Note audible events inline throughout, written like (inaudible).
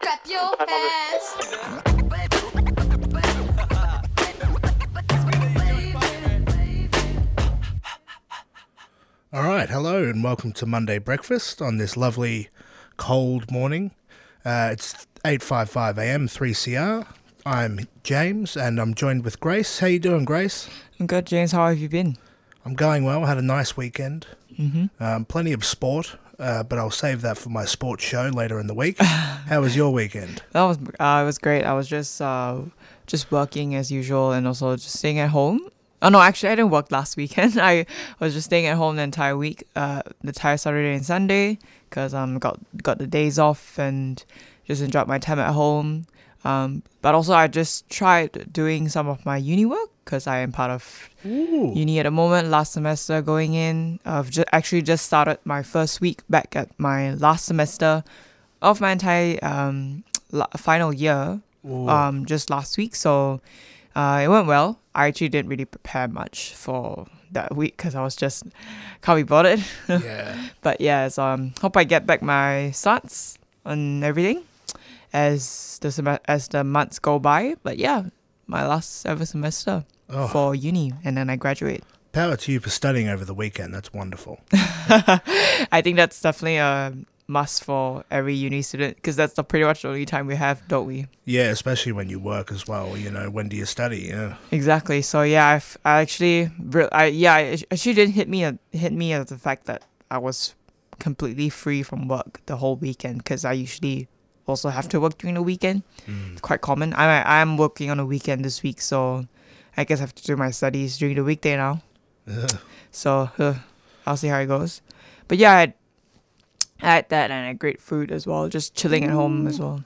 Clap your hands. All right, hello and welcome to Monday Breakfast on this lovely cold morning. Uh, it's 8:55 a.m. 3CR. I'm James and I'm joined with Grace. How you doing, Grace? I'm good, James. How have you been? I'm going well. I had a nice weekend. Mm-hmm. Um, plenty of sport, uh, but I'll save that for my sports show later in the week. (laughs) How was your weekend? That was uh, it was great. I was just uh, just working as usual and also just staying at home. Oh no, actually I didn't work last weekend. (laughs) I was just staying at home the entire week, uh, the entire Saturday and Sunday, because um got got the days off and just enjoyed my time at home. Um, but also I just tried doing some of my uni work because I am part of Ooh. uni at the moment. Last semester going in, I've ju- actually just started my first week back at my last semester of my entire um, la- final year um, just last week. So uh, it went well. I actually didn't really prepare much for that week because I was just can't be bothered. (laughs) yeah. but yeah, so um, hope I get back my stats and everything as the sem- as the months go by. But yeah, my last ever semester Oh. for uni, and then I graduate. Power to you for studying over the weekend. That's wonderful. (laughs) I think that's definitely a must for every uni student because that's the pretty much the only time we have, don't we? Yeah, especially when you work as well. You know, when do you study? Yeah. Exactly. So yeah, I've, I actually, I yeah, it actually didn't hit me hit me at the fact that I was completely free from work the whole weekend because I usually also have to work during the weekend. It's quite common. I I'm working on a weekend this week, so I guess I have to do my studies during the weekday now. Ugh. So uh, I'll see how it goes. But yeah, I had, I had that and I had great food as well. Just chilling at home as well.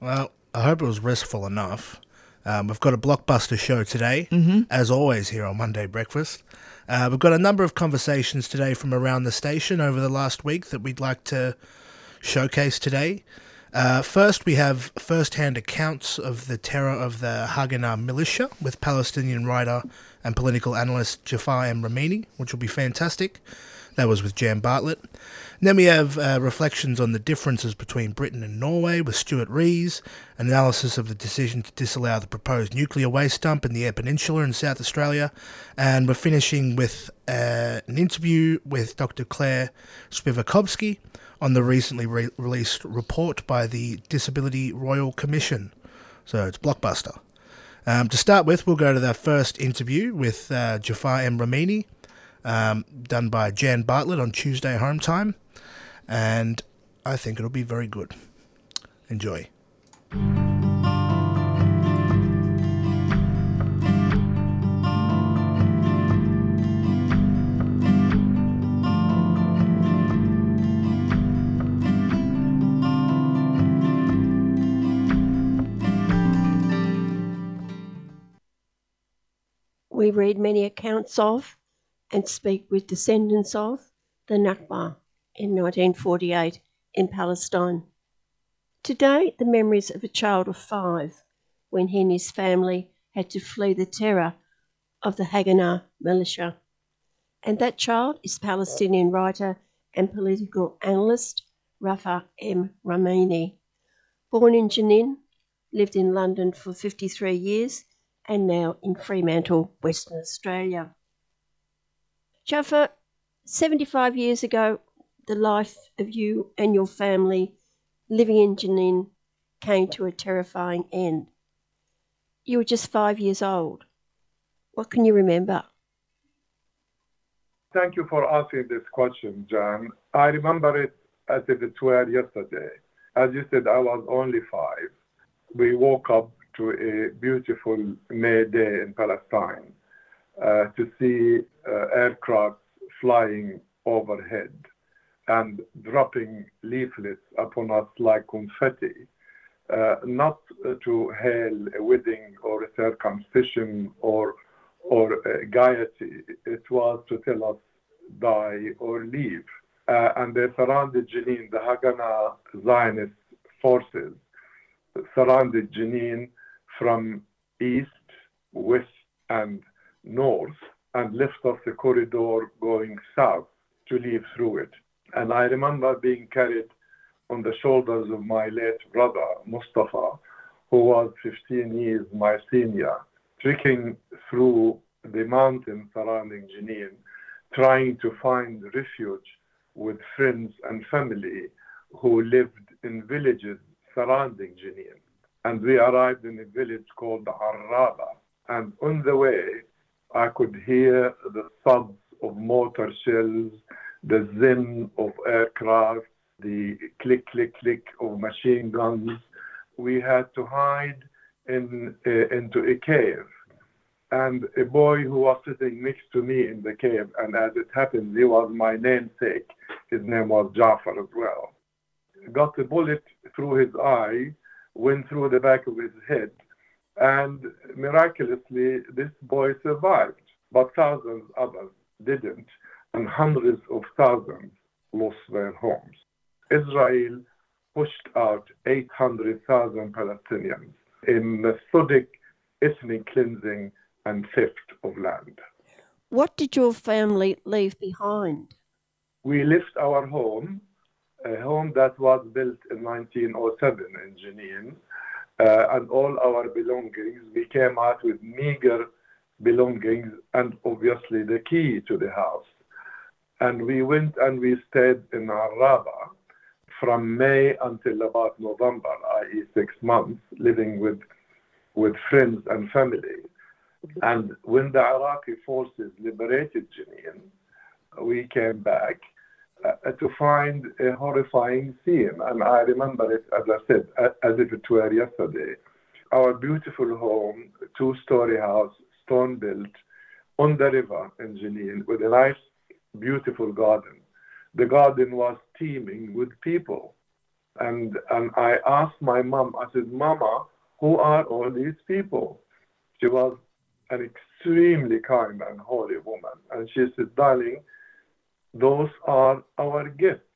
Well, I hope it was restful enough. Um, we've got a blockbuster show today, as always, here on Monday Breakfast. Uh, we've got a number of conversations today from around the station over the last week that we'd like to showcase today. Uh, first, we have first hand accounts of the terror of the Haganah militia with Palestinian writer and political analyst Jafar M. Ramini, which will be fantastic. That was with Jan Bartlett. And then we have uh, reflections on the differences between Britain and Norway with Stuart Rees, analysis of the decision to disallow the proposed nuclear waste dump in the Eyre Peninsula in South Australia, and we're finishing with uh, an interview with Dr. Claire Spivakovsky on the recently re- released report by the Disability Royal Commission. So it's blockbuster. Um, to start with, we'll go to that first interview with uh, Jafar M. Ramini, um, done by Jan Bartlett on Tuesday home time, and I think it'll be very good. Enjoy. Read many accounts of and speak with descendants of the Nakba in 1948 in Palestine. Today, the memories of a child of five when he and his family had to flee the terror of the Haganah militia. And that child is Palestinian writer and political analyst Jafar M. Ramini. Born in Jenin, lived in London for 53 years, and now in Fremantle, Western Australia. Jafar, 75 years ago, the life of you and your family living in Jenin came to a terrifying end. You were just five years old. What can you remember? Thank you for asking this question, Jan. I remember it as if it were yesterday. As you said, I was only five. We woke up to a beautiful May day in Palestine uh, to see uh, aircraft flying overhead and dropping leaflets upon us like confetti. uh, not to hail a wedding or a circumcision or or uh, gaiety. It was to tell us die or leave. Uh, and they surrounded Jenin, the Haganah Zionist forces surrounded Jenin from east, west, and north and left us the corridor going south to leave through it. And I remember being carried on the shoulders of my late brother, Mustafa, who was 15 years my senior, trekking through the mountains surrounding Jenin, trying to find refuge with friends and family who lived in villages surrounding Jenin. And we arrived in a village called Arraba. And on the way, I could hear the thuds of mortar shells, the zin of aircraft, the click, click, click of machine guns. We had to hide in, uh, into a cave. And a boy who was sitting next to me in the cave, and as it happened, he was my namesake. His name was Jafar as well. Got a bullet through his eye, went through the back of his head, and miraculously, this boy survived. But thousands others didn't, and hundreds of thousands lost their homes. Israel pushed out 800,000 Palestinians in methodic ethnic cleansing and theft of land. What did your family leave behind? We left our home, a home that was built in 1907 in Jenin, uh, and all our belongings. We came out with meager belongings and obviously the key to the house. And we went and we stayed in Arraba from May until about November, i.e., six months, living with, with friends and family. And when the Iraqi forces liberated Jenin, we came back Uh, to find a horrifying scene. And I remember it, as I said, as if it were yesterday. Our beautiful home, two story house, stone built, on the river in Jenin with a nice, beautiful garden. The garden was teeming with people. And, and I asked my mom, I said, Mama, who are all these people? She was an extremely kind and holy woman. And she said, Darling, those are our gifts.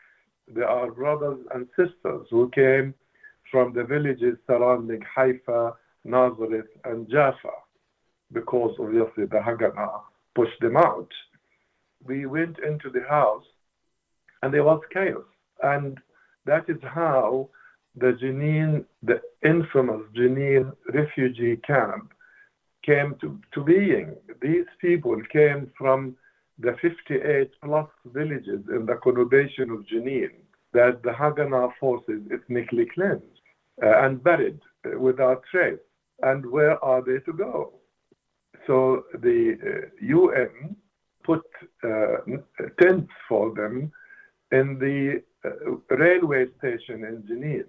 They are brothers and sisters who came from the villages surrounding Haifa, Nazareth, and Jaffa, because obviously the Haganah pushed them out. We went into the house and there was chaos. And that is how the Jenin, the infamous Jenin refugee camp, came to, to being. These people came from the 58 plus villages in the conurbation of Jenin that the Haganah forces ethnically cleansed uh, and buried uh, without trace. And where are they to go? So the uh, UN put uh, tents for them in the uh, railway station in Jenin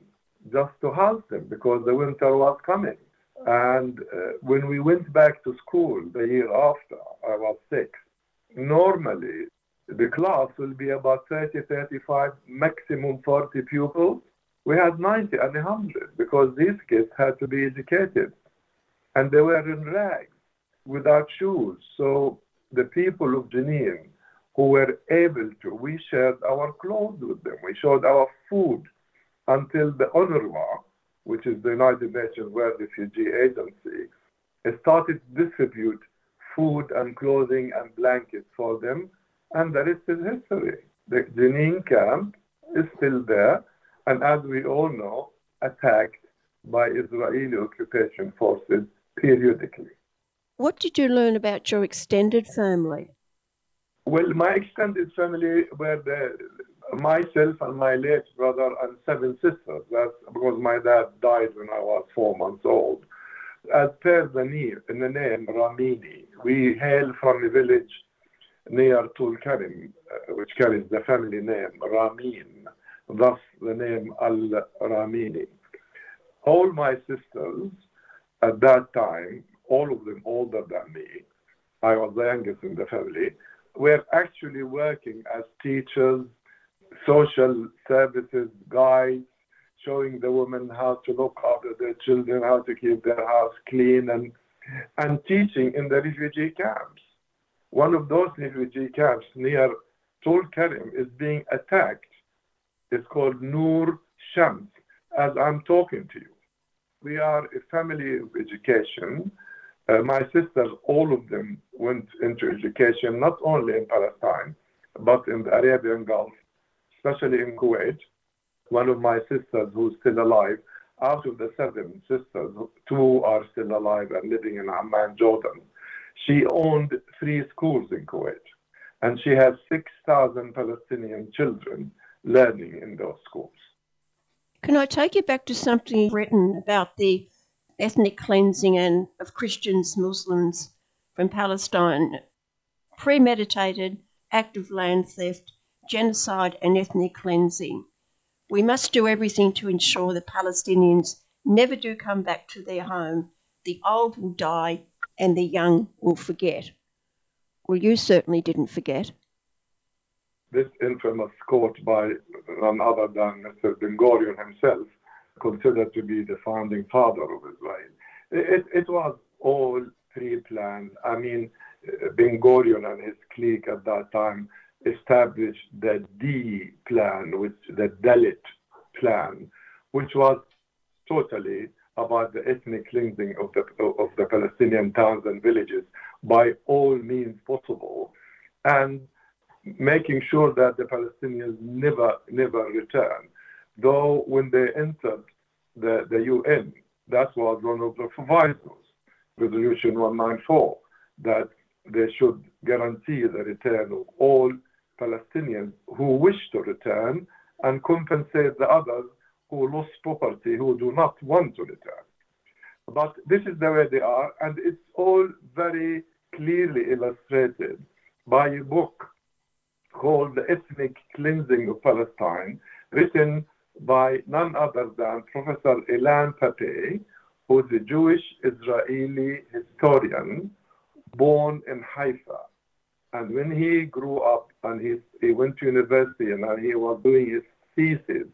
just to house them because the winter was coming. And uh, when we went back to school the year after, I was six, normally the class will be about 30, 35, maximum 40 pupils. We had 90 and 100 because these kids had to be educated. And they were in rags without shoes. So the people of Jenin who were able to, we shared our clothes with them. We shared our food until the UNRWA, which is the United Nations World Refugee Agency, started to distribute food and clothing and blankets for them, and the rest is history. The Jenin camp is still there, and as we all know, attacked by Israeli occupation forces periodically. What did you learn about your extended family? Well, my extended family were the, myself and my late brother and seven sisters. That's because my dad died when I was four months old. As per the name, the name Ramini, we hail from a village near Tulkarim, uh, which carries the family name Ramin, thus the name Al Ramini. All my sisters at that time, all of them older than me, I was the youngest in the family, were actually working as teachers, social services guides, showing the women how to look after their children, how to keep their house clean, and, and teaching in the refugee camps. One of those refugee camps near Tul Karim is being attacked. It's called Nur Shams, as I'm talking to you. We are a family of education. Uh, my sisters, all of them went into education, not only in Palestine, but in the Arabian Gulf, especially in Kuwait. One of my sisters who's still alive, out of the seven sisters, two are still alive and living in Amman, Jordan. She owned three schools in Kuwait, and she has 6,000 Palestinian children learning in those schools. Can I take you back to something written about the ethnic cleansing and of Christians, Muslims from Palestine? Premeditated act of land theft, genocide, and ethnic cleansing. We must do everything to ensure the Palestinians never do come back to their home. The old will die and the young will forget. Well, you certainly didn't forget. This infamous quote by none other than Mr. Ben Gurion himself, considered to be the founding father of Israel. It, it was all pre-planned. I mean, Ben Gurion and his clique at that time established the D plan, which the Dalet plan, which was totally about the ethnic cleansing of the of the Palestinian towns and villages by all means possible, and making sure that the Palestinians never never return. Though when they entered the, the UN, that was one of the provisos, Resolution 194, that they should guarantee the return of all Palestinians who wish to return and compensate the others who lost property who do not want to return. But this is the way they are, and it's all very clearly illustrated by a book called The Ethnic Cleansing of Palestine, written by none other than Professor Ilan Pappé, who's a Jewish Israeli historian born in Haifa. And when he grew up and he, he went to university and he was doing his thesis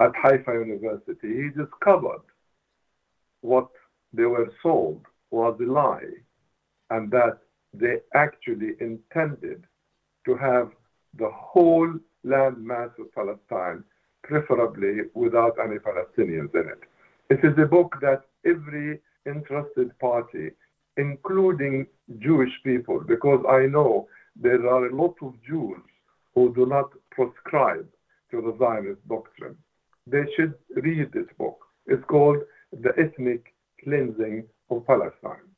at Haifa University, he discovered what they were sold was a lie and that they actually intended to have the whole land mass of Palestine, preferably without any Palestinians in it. It is a book that every interested party including Jewish people, because I know there are a lot of Jews who do not prescribe to the Zionist doctrine. They should read this book. It's called The Ethnic Cleansing of Palestine.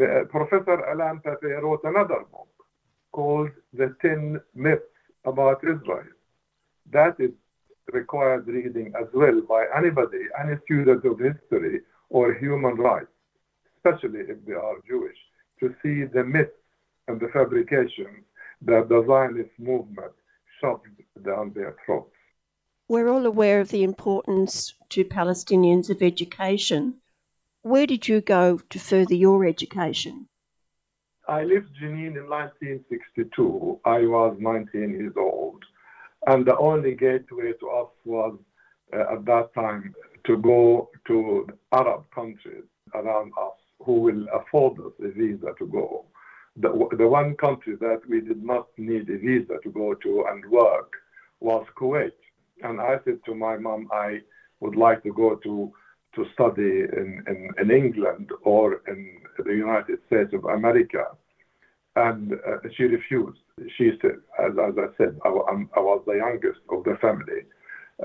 Uh, Professor Ilan Pappé wrote another book called The Ten Myths About Israel. That is required reading as well by anybody, any student of history or human rights especially if they are Jewish, to see the myths and the fabrications that the Zionist movement shoved down their throats. We're all aware of the importance to Palestinians of education. Where did you go to further your education? I left Jenin in 1962. I was 19 years old. And the only gateway to us was uh, at that time to go to Arab countries around us who will afford us a visa to go. The, one country that we did not need a visa to go to and work was Kuwait. And I said to my mom, I would like to go to, to study in, in, in England or in the United States of America. And uh, she refused. She said, as, as I said, I, I, was the youngest of the family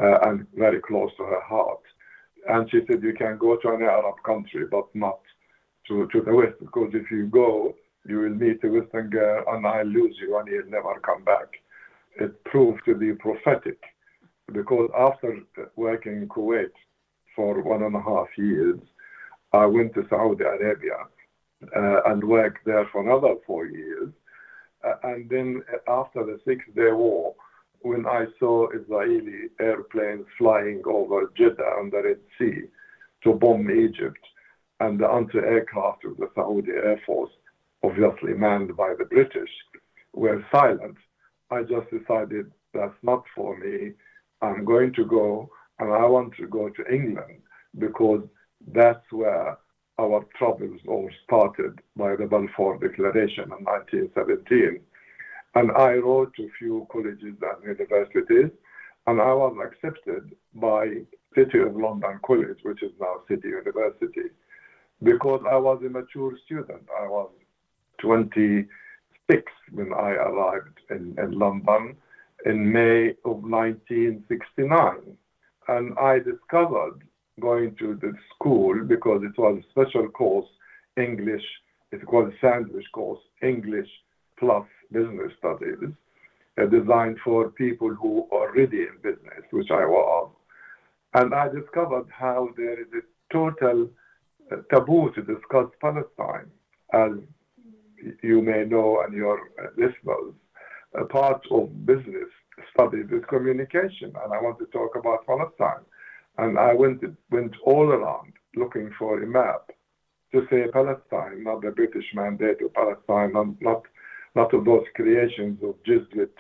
uh, and very close to her heart. And she said, You can go to an Arab country, but not to, to the West because if you go, you will meet a Western girl and I'll lose you and you'll never come back. It proved to be prophetic because after working in Kuwait for one and a half years, I went to Saudi Arabia uh, and worked there for another four years. Uh, and then after the Six Day War, when I saw Israeli airplanes flying over Jeddah and the Red Sea to bomb Egypt, and the anti-aircraft of the Saudi Air Force, obviously manned by the British, were silent. I just decided that's not for me. I'm going to go and I want to go to England because that's where our troubles all started by the Balfour Declaration in 1917. And I wrote to a few colleges and universities, and I was accepted by City of London College, which is now City University, because I was a mature student. I was 26 when I arrived in, in London in May of 1969. And I discovered going to the school because it was a special course, English, it's called a sandwich course, English plus business studies, uh, designed for people who are already in business, which I was. And I discovered how there is a total taboo to discuss Palestine, as you may know and your listeners. A part of business studies is communication, and I want to talk about Palestine. And I went went all around looking for a map to say Palestine, not the British mandate of Palestine, not not, not of those creations of Jesuit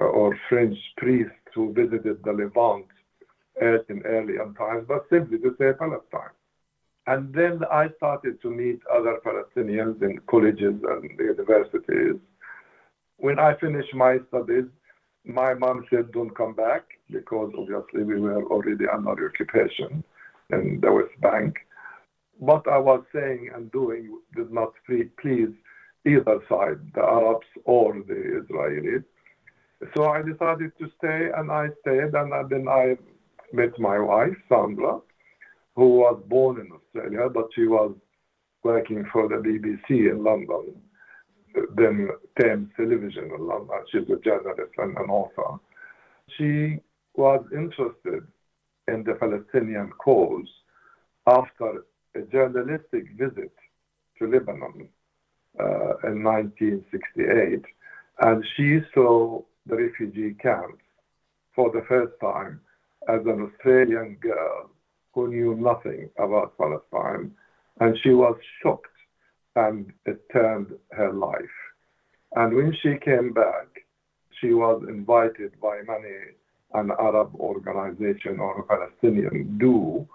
or French priests who visited the Levant in early times, but simply to say Palestine. And then I started to meet other Palestinians in colleges and universities. When I finished my studies, my mom said, don't come back because obviously we were already under occupation in the West Bank. What I was saying and doing did not please either side, the Arabs or the Israelis. So I decided to stay and I stayed and then I met my wife, Sandra, who was born in Australia, but she was working for the BBC in London then Thames Television in London. She's a journalist and an author. She was interested in the Palestinian cause after a journalistic visit to Lebanon uh, in 1968, and she saw the refugee camps for the first time as an Australian girl who knew nothing about Palestine, and she was shocked and it turned her life. And when she came back, she was invited by many an Arab organization or a Palestinian do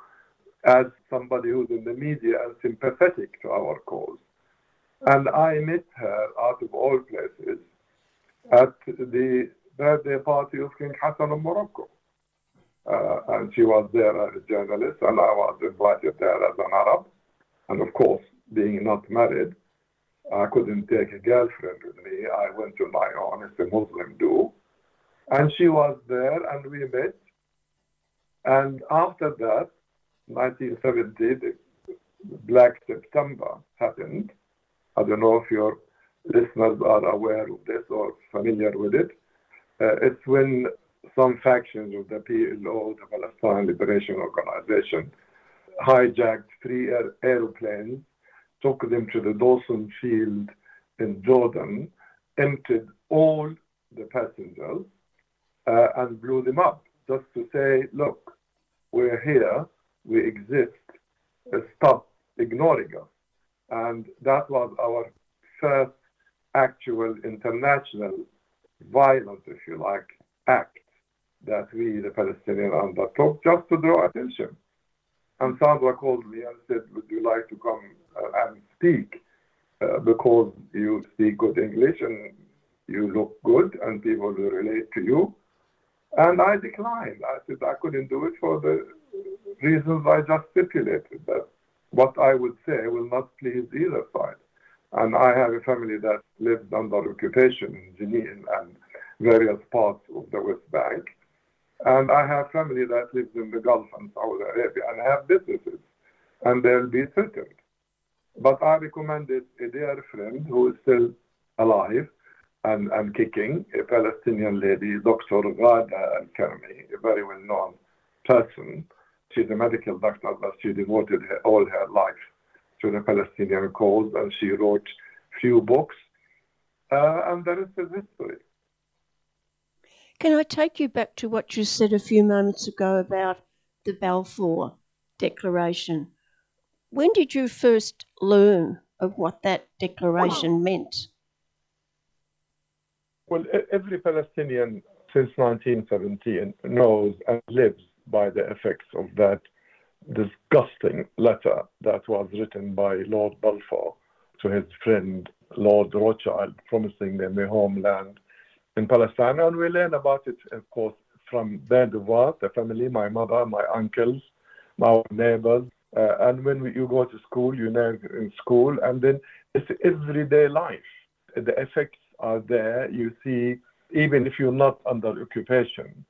as somebody who's in the media and sympathetic to our cause. And I met her out of all places at the birthday party of King Hassan of Morocco. Uh, and she was there as a journalist, and I was invited there as an Arab. And of course, being not married, I couldn't take a girlfriend with me. I went to my own, as a Muslim do. And she was there, and we met. And after that, 1970, the Black September happened. I don't know if your listeners are aware of this or familiar with it. Uh, it's when some factions of the PLO, the Palestine Liberation Organization, hijacked three airplanes took them to the Dawson Field in Jordan, emptied all the passengers, uh, and blew them up just to say, look, we're here, we exist, uh, stop ignoring us. And that was our first actual international violence, if you like, act that we, the Palestinians, undertook just to draw attention. And Sandra called me and said, Would you like to come uh, and speak? Uh, because you speak good English and you look good and people will relate to you. And I declined. I said I couldn't do it for the reasons I just stipulated, that what I would say will not please either side. And I have a family that lives under occupation in Jenin and various parts of the West Bank. And I have family that lives in the Gulf and Saudi Arabia and have businesses, and they'll be threatened. But I recommended a dear friend who is still alive and, and kicking, a Palestinian lady, Dr. Ghada Al Karmi, a very well known person. She's a medical doctor, but she devoted her, all her life to the Palestinian cause, and she wrote few books. Uh, and the rest is history. Can I take you back to what you said a few moments ago about the Balfour Declaration? When did you first learn of what that declaration meant? Well, every Palestinian since 1917 knows and lives by the effects of that disgusting letter that was written by Lord Balfour to his friend Lord Rothschild, promising them a homeland in Palestine. And we learn about it, of course, from there their divorce, the family, my mother, my uncles, my neighbors. Uh, and when you go to school, you know, in school, and then it's everyday life. The effects are there. You see, even if you're not under occupation,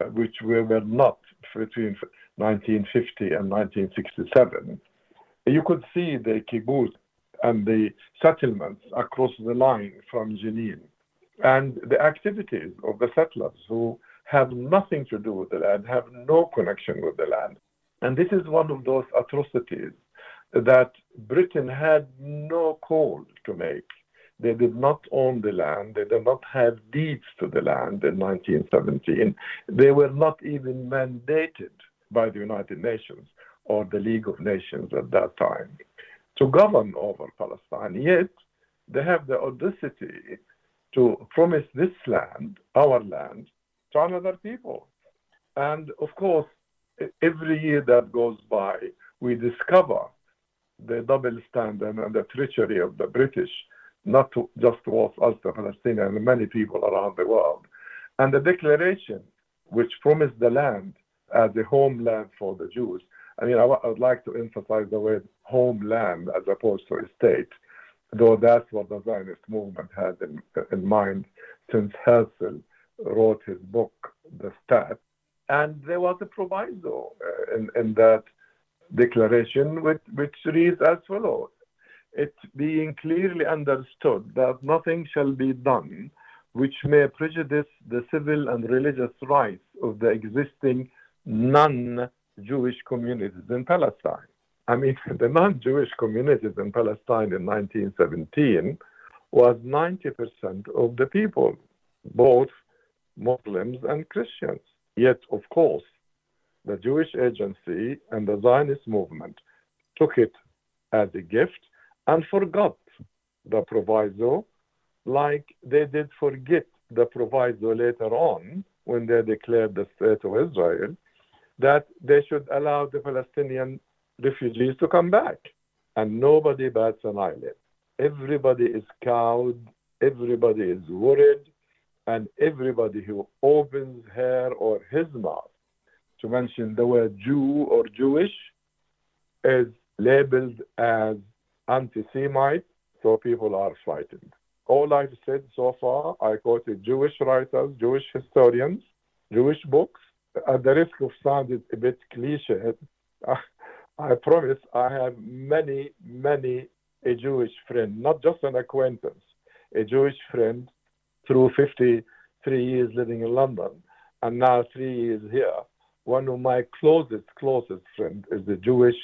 uh, which we were not between 1950 and 1967, you could see the kibbutz and the settlements across the line from Jenin and the activities of the settlers who have nothing to do with the land, have no connection with the land. And this is one of those atrocities that Britain had no call to make. They did not own the land. They did not have deeds to the land in 1917. They were not even mandated by the United Nations or the League of Nations at that time to govern over Palestine. Yet they have the audacity to promise this land, our land, to another people. And of course, every year that goes by, we discover the double standard and the treachery of the British, not to, just towards us, the Palestinians, and many people around the world. And the declaration, which promised the land as a homeland for the Jews. I mean, I, w- I would like to emphasize the word homeland as opposed to a state, though that's what the Zionist movement had in, in mind since Herzl wrote his book, The State. And there was a proviso uh, in, in that declaration, which, which reads as follows It being clearly understood that nothing shall be done which may prejudice the civil and religious rights of the existing non Jewish communities in Palestine. I mean, (laughs) the non Jewish communities in Palestine in 1917 was 90% of the people, both Muslims and Christians. Yet, of course, the Jewish Agency and the Zionist movement took it as a gift and forgot the proviso, like they did forget the proviso later on when they declared the State of Israel that they should allow the Palestinian refugees to come back. And nobody bats an eyelid. Everybody is cowed, everybody is worried, and everybody who opens her or his mouth to mention the word Jew or Jewish is labeled as anti Semite, so people are frightened. All I've said so far, I quoted Jewish writers, Jewish historians, Jewish books, at the risk of sounding a bit cliche, (laughs) I promise I have many, many a Jewish friend, not just an acquaintance, a Jewish friend through 53 years living in London and now three years here. One of my closest, closest friends is a Jewish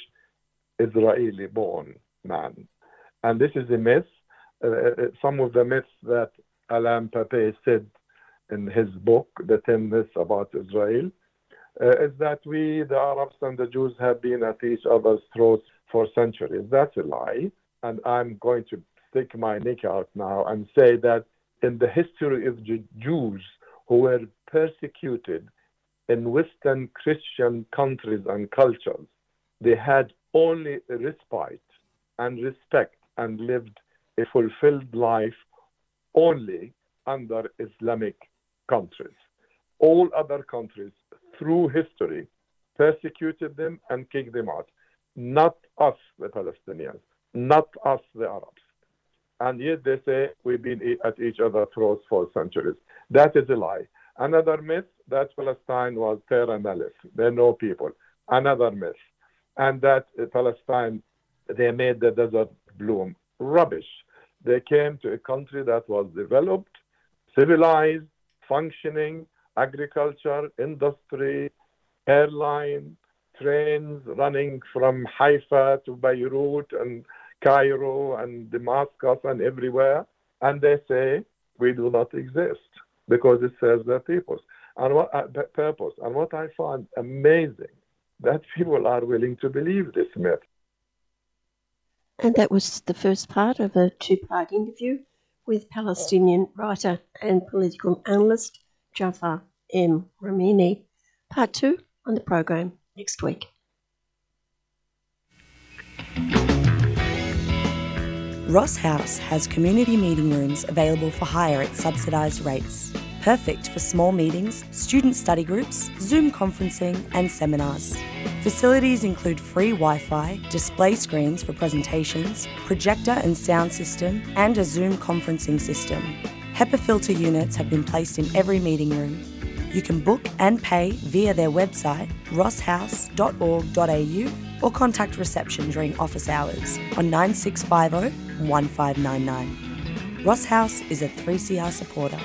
Israeli born man. And this is a myth. Uh, uh some of the myths that Ilan Pappé said in his book, The Ten Myths About Israel, Uh, is that we, the Arabs and the Jews, have been at each other's throats for centuries. That's a lie. And I'm going to stick my neck out now and say that in the history of the Jews who were persecuted in Western Christian countries and cultures, they had only respite and respect and lived a fulfilled life only under Islamic countries. All other countries through history, persecuted them and kicked them out. Not us, the Palestinians, not us, the Arabs. And yet they say we've been at each other's throats for centuries. That is a lie. Another myth that Palestine was terra nullius. There are no people. Another myth. And that Palestine, they made the desert bloom. Rubbish. They came to a country that was developed, civilized, functioning, agriculture, industry, airline, trains running from Haifa to Beirut and Cairo and Damascus and everywhere. And they say, we do not exist because it serves their purpose. And what, uh, purpose. And what I find amazing, that people are willing to believe this myth. And that was the first part of a two part interview with Palestinian writer and political analyst Jafar M. Ramini. Part two on the program next week. Ross House has community meeting rooms available for hire at subsidised rates. Perfect for small meetings, student study groups, Zoom conferencing, and seminars. Facilities include free Wi Fi, display screens for presentations, projector and sound system, and a Zoom conferencing system. HEPA filter units have been placed in every meeting room. You can book and pay via their website, rosshouse.org.au, or contact reception during office hours on 9650 1599. Ross House is a 3CR supporter.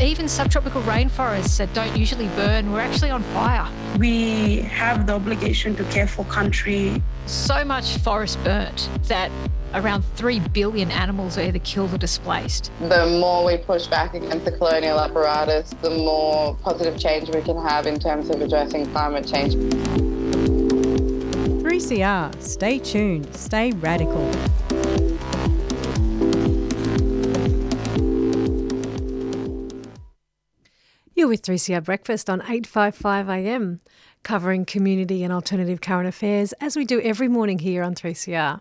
Even subtropical rainforests that don't usually burn were actually on fire. We have the obligation to care for country. So much forest burnt that around 3 billion animals are either killed or displaced. The more we push back against the colonial apparatus, the more positive change we can have in terms of addressing climate change. 3CR, stay tuned, stay radical. You're with 3CR Breakfast on 855 AM, covering community and alternative current affairs as we do every morning here on 3CR.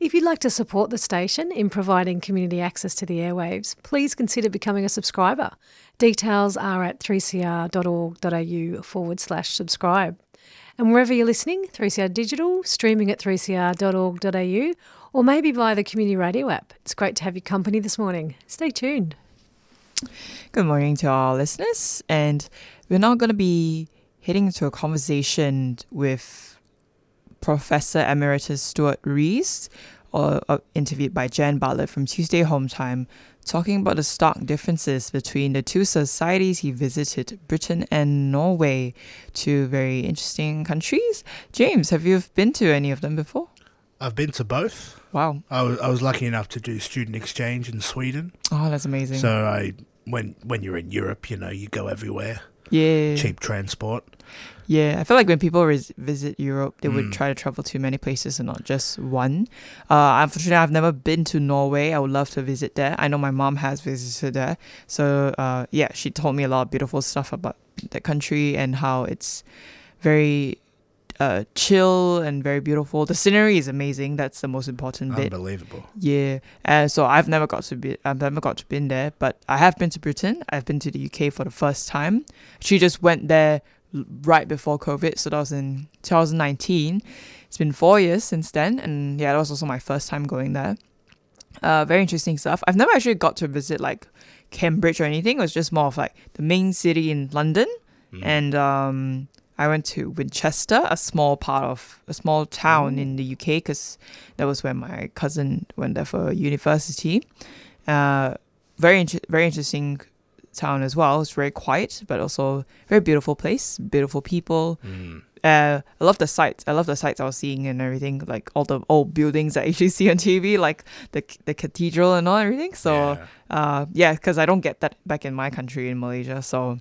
If you'd like to support the station in providing community access to the airwaves, please consider becoming a subscriber. Details are at 3cr.org.au forward slash subscribe. And wherever you're listening, 3CR Digital, streaming at 3cr.org.au, or maybe via the Community Radio app. It's great to have your company this morning. Stay tuned. Good morning to our listeners, and we're now going to be heading into a conversation with Professor Emeritus Stuart Rees, or uh, interviewed by Jan Bartlett from Tuesday Home Time, talking about the stark differences between the two societies he visited, Britain and Norway, two very interesting countries. James, have you been to any of them before? I've been to both. Wow. I was, I was lucky enough to do student exchange in Sweden. Oh, that's amazing. So I when when you're in Europe, you know, you go everywhere. yeah. Cheap transport. Yeah, I feel like when people res- visit Europe, they Mm. would try to travel to many places and not just one. Uh, unfortunately, I've never been to Norway. I would love to visit there. I know my mom has visited there. So, uh, yeah, she told me a lot of beautiful stuff about the country and how it's very uh, chill and very beautiful. The scenery is amazing. That's the most important bit. Unbelievable. Yeah, and so I've never got to be, I've never got to been there, but I have been to Britain. I've been to the UK for the first time. She just went there right before COVID, so that was in 2019. It's been four years since then, and yeah, that was also my first time going there. Uh, very interesting stuff. I've never actually got to visit like Cambridge or anything. It was just more of like the main city in London, and um, I went to Winchester, a small part of a small town in the UK, because that was where my cousin went there for university. Uh, very inter- very interesting town as well. It's very quiet, but also very beautiful place, beautiful people. Uh, I love the sights. I love the sights I was seeing and everything, like all the old buildings that I usually (laughs) see on TV, like the the cathedral and all everything. So, uh, yeah, because I don't get that back in my country in Malaysia. So,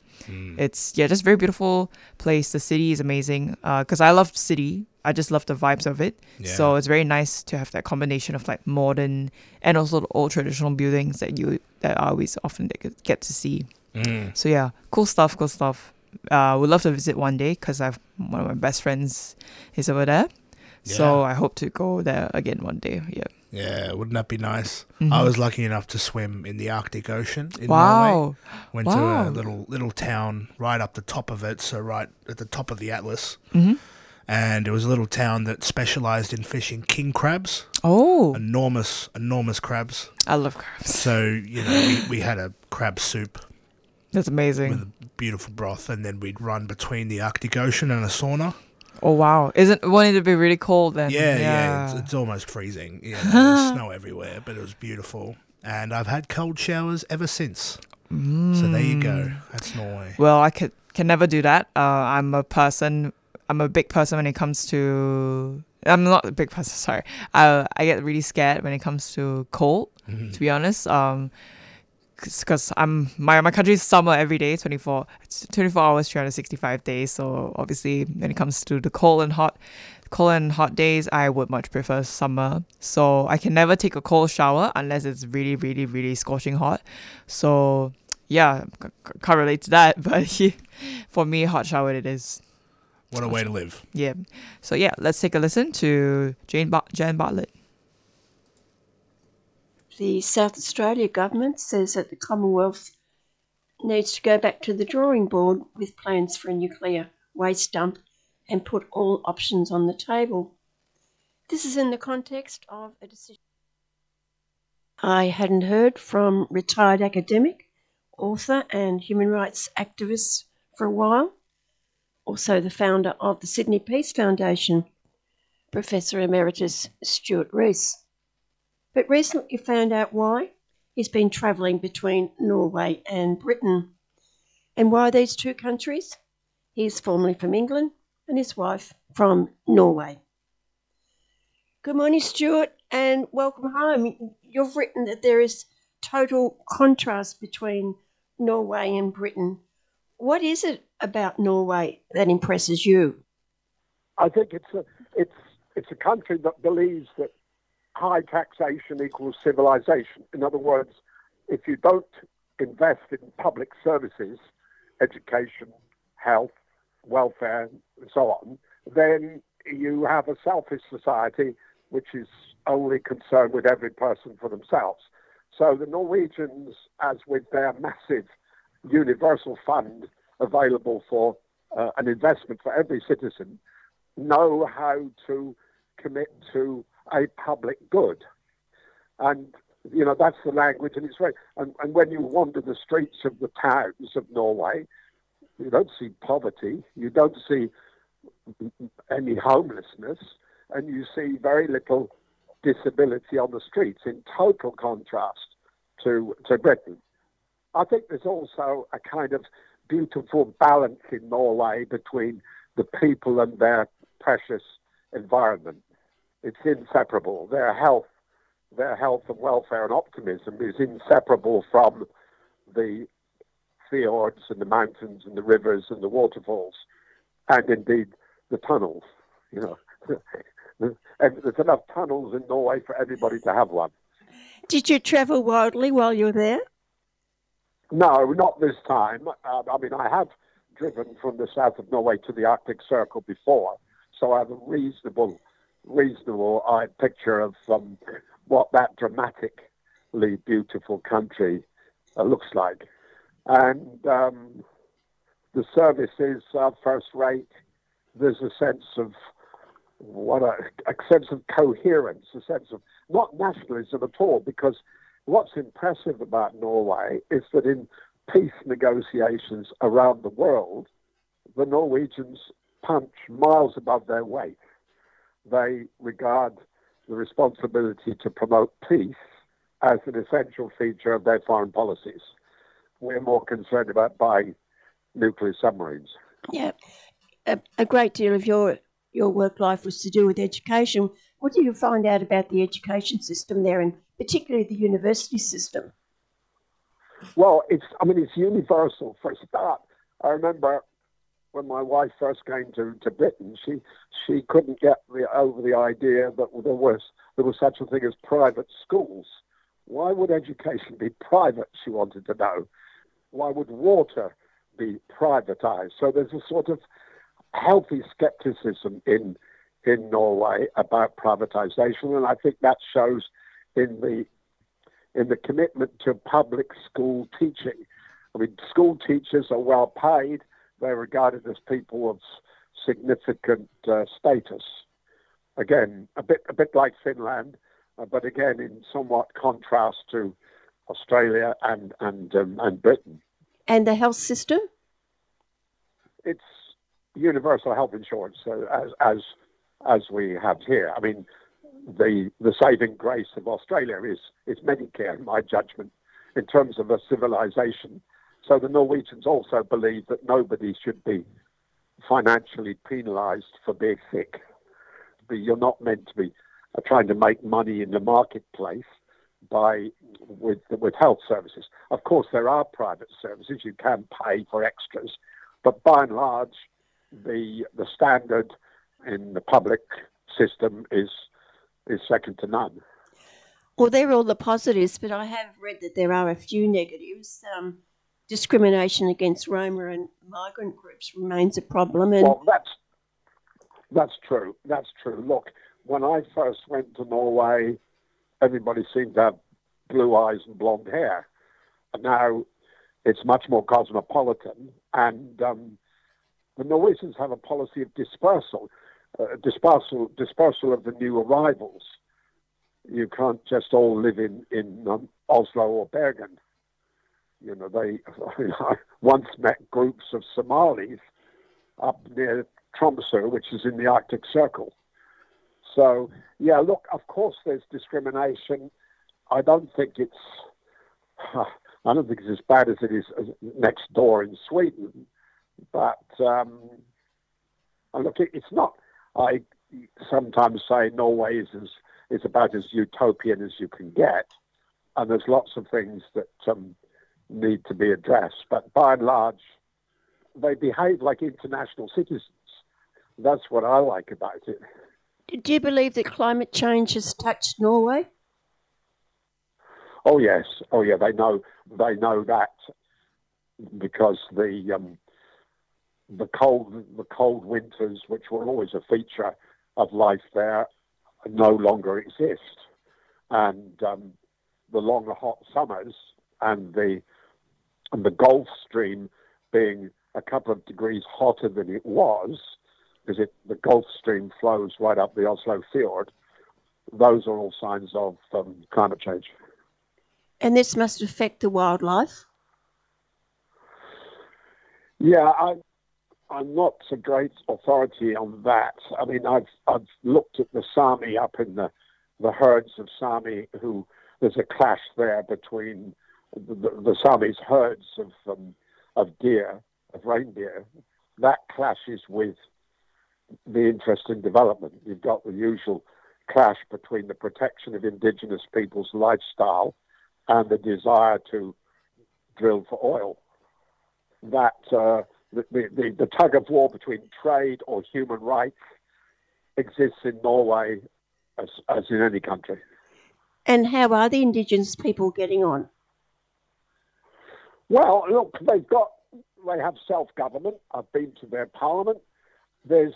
it's yeah, just very beautiful place. The city is amazing. Uh, because I love city. I just love the vibes of it. So it's very nice to have that combination of like modern and also the old traditional buildings that you that I always often get- get to see. Mm. So yeah, cool stuff, cool stuff. Uh, would love to visit one day because I've one of my best friends is over there. So I hope to go there again one day. Yeah. Yeah, wouldn't that be nice? Mhm. I was lucky enough to swim in the Arctic Ocean in Wow. Norway. Went to a little little town right up the top of it, so right at the top of the Atlas. Mhm. And it was a little town that specialized in fishing king crabs. Oh, Enormous, enormous crabs. I love crabs. So, you know, we, we had a crab soup That's amazing. with a beautiful broth, and then we'd run between the Arctic Ocean and a sauna. Oh wow, isn't won't be really cold then? Yeah, yeah, it's, it's almost freezing. Yeah, there's (laughs) snow everywhere, but it was beautiful. And I've had cold showers ever since. So there you go. That's Norway. Well, I could can never do that. Uh, I'm a person. I'm a big person when it comes to. I'm not a big person. Sorry. I I get really scared when it comes to cold. To be honest, um, because I'm my my country's summer every day, 24, it's 24 hours, 365 days. So obviously, when it comes to the cold and hot, cold and hot days, I would much prefer summer. So I can never take a cold shower unless it's really, really, really scorching hot. So yeah, c- can't relate to that, (laughs) but for me, hot shower it is. What a way to live. Yeah. So yeah, let's take a listen to Jane ba- Jan Bartlett. The South Australia government says that the Commonwealth needs to go back to the drawing board with plans for a nuclear waste dump and put all options on the table. This is in the context of a decision. I hadn't heard from retired academic, author, and human rights activist for a while, also the founder of the Sydney Peace Foundation, Professor Emeritus Stuart Rees. But recently found out why he's been travelling between Norway and Britain. And why these two countries? He's formerly from England and his wife from Norway. Good morning, Stuart, and welcome home. You've written that there is total contrast between Norway and Britain. What is it about Norway that impresses you? I think it's a it's it's a country that believes that high taxation equals civilization. In other words, if you don't invest in public services, education, health, welfare, and so on, then you have a selfish society which is only concerned with every person for themselves. So the Norwegians, as with their massive universal fund available for uh, an investment for every citizen, know how to commit to a public good. And, you know, that's the language, and it's very, and, and when you wander the streets of the towns of Norway, you don't see poverty, you don't see any homelessness, and you see very little disability on the streets in total contrast to, to Britain. I think there's also a kind of beautiful balance in Norway between the people and their precious environment. It's inseparable. Their health, their health and welfare and optimism is inseparable from the fjords and the mountains and the rivers and the waterfalls, and indeed the tunnels. You know, (laughs) and there's enough tunnels in Norway for everybody to have one. Did you travel wildly while you were there? No, not this time. Uh, I mean, I have driven from the south of Norway to the Arctic Circle before, so I have a reasonable, reasonable uh, picture of um, what that dramatically beautiful country uh, looks like. And um, the services are first rate. There's a sense of what a, a sense of coherence, a sense of not nationalism at all, because what's impressive about Norway is that in peace negotiations around the world, the Norwegians punch miles above their weight. They regard the responsibility to promote peace as an essential feature of their foreign policies. We're more concerned about buying nuclear submarines. Yeah, a, a great deal of your your work life was to do with education. What do you find out about the education system there, and particularly the university system? Well, it's I mean it's universal. For a start, I remember when my wife first came to, to Britain, she she couldn't get the, over the idea that there was there was such a thing as private schools. Why would education be private? She wanted to know. Why would water be privatized? So there's a sort of healthy skepticism in in Norway about privatization, and I think that shows in the in the commitment to public school teaching. I mean, school teachers are well paid; they're regarded as people of significant uh, status. Again, a bit a bit like Finland, uh, but again in somewhat contrast to Australia and and um, and Britain. And the health system? It's universal health insurance uh, as as as we have here. I mean, the the saving grace of Australia is is Medicare, in my judgment, in terms of a civilization. So the Norwegians also believe that nobody should be financially penalised for being sick. You're not meant to be uh, trying to make money in the marketplace. by with with health services. Of course, there are private services you can pay for extras, but by and large, the the standard in the public system is is second to none. Well, they're all the positives, but I have read that there are a few negatives. Um, discrimination against Roma and migrant groups remains a problem, and Well, that's that's true. That's true. Look, when I first went to Norway, everybody seemed to have blue eyes and blonde hair. And now it's much more cosmopolitan, and um, the Norwegians have a policy of dispersal, uh, dispersal, dispersal of the new arrivals. You can't just all live in in um, Oslo or Bergen. You know, they. I (laughs) once met groups of Somalis up near Tromsø, which is in the Arctic Circle. So, yeah, look, of course there's discrimination. I don't think it's, (sighs) I don't think it's as bad as it is next door in Sweden. But, um, look, it's not, I sometimes say Norway is, as, is about as utopian as you can get. And there's lots of things that um, need to be addressed. But by and large, they behave like international citizens. That's what I like about it. do you believe that climate change has touched Norway? Oh yes, oh yeah, they know they know that because the um, the cold the cold winters, which were always a feature of life there, no longer exist, and um, the longer hot summers and the and the Gulf Stream being a couple of degrees hotter than it was, because it the Gulf Stream flows right up the Oslo Fjord. Those are all signs of um, climate change. And this must affect the wildlife. Yeah, I, I'm not a great authority on that. I mean, I've I've looked at the Sami up in the the herds of Sami who there's a clash there between the, the, Sami's herds of um, of deer of reindeer. That clashes with the interest in development. You've got the usual clash between the protection of indigenous people's lifestyle and the desire to drill for oil. That uh, the, the, the tug of war between trade or human rights exists in Norway as, as in any country. And how are the Indigenous people getting on? Well, look, they've got they have self government. I've been to their parliament. There's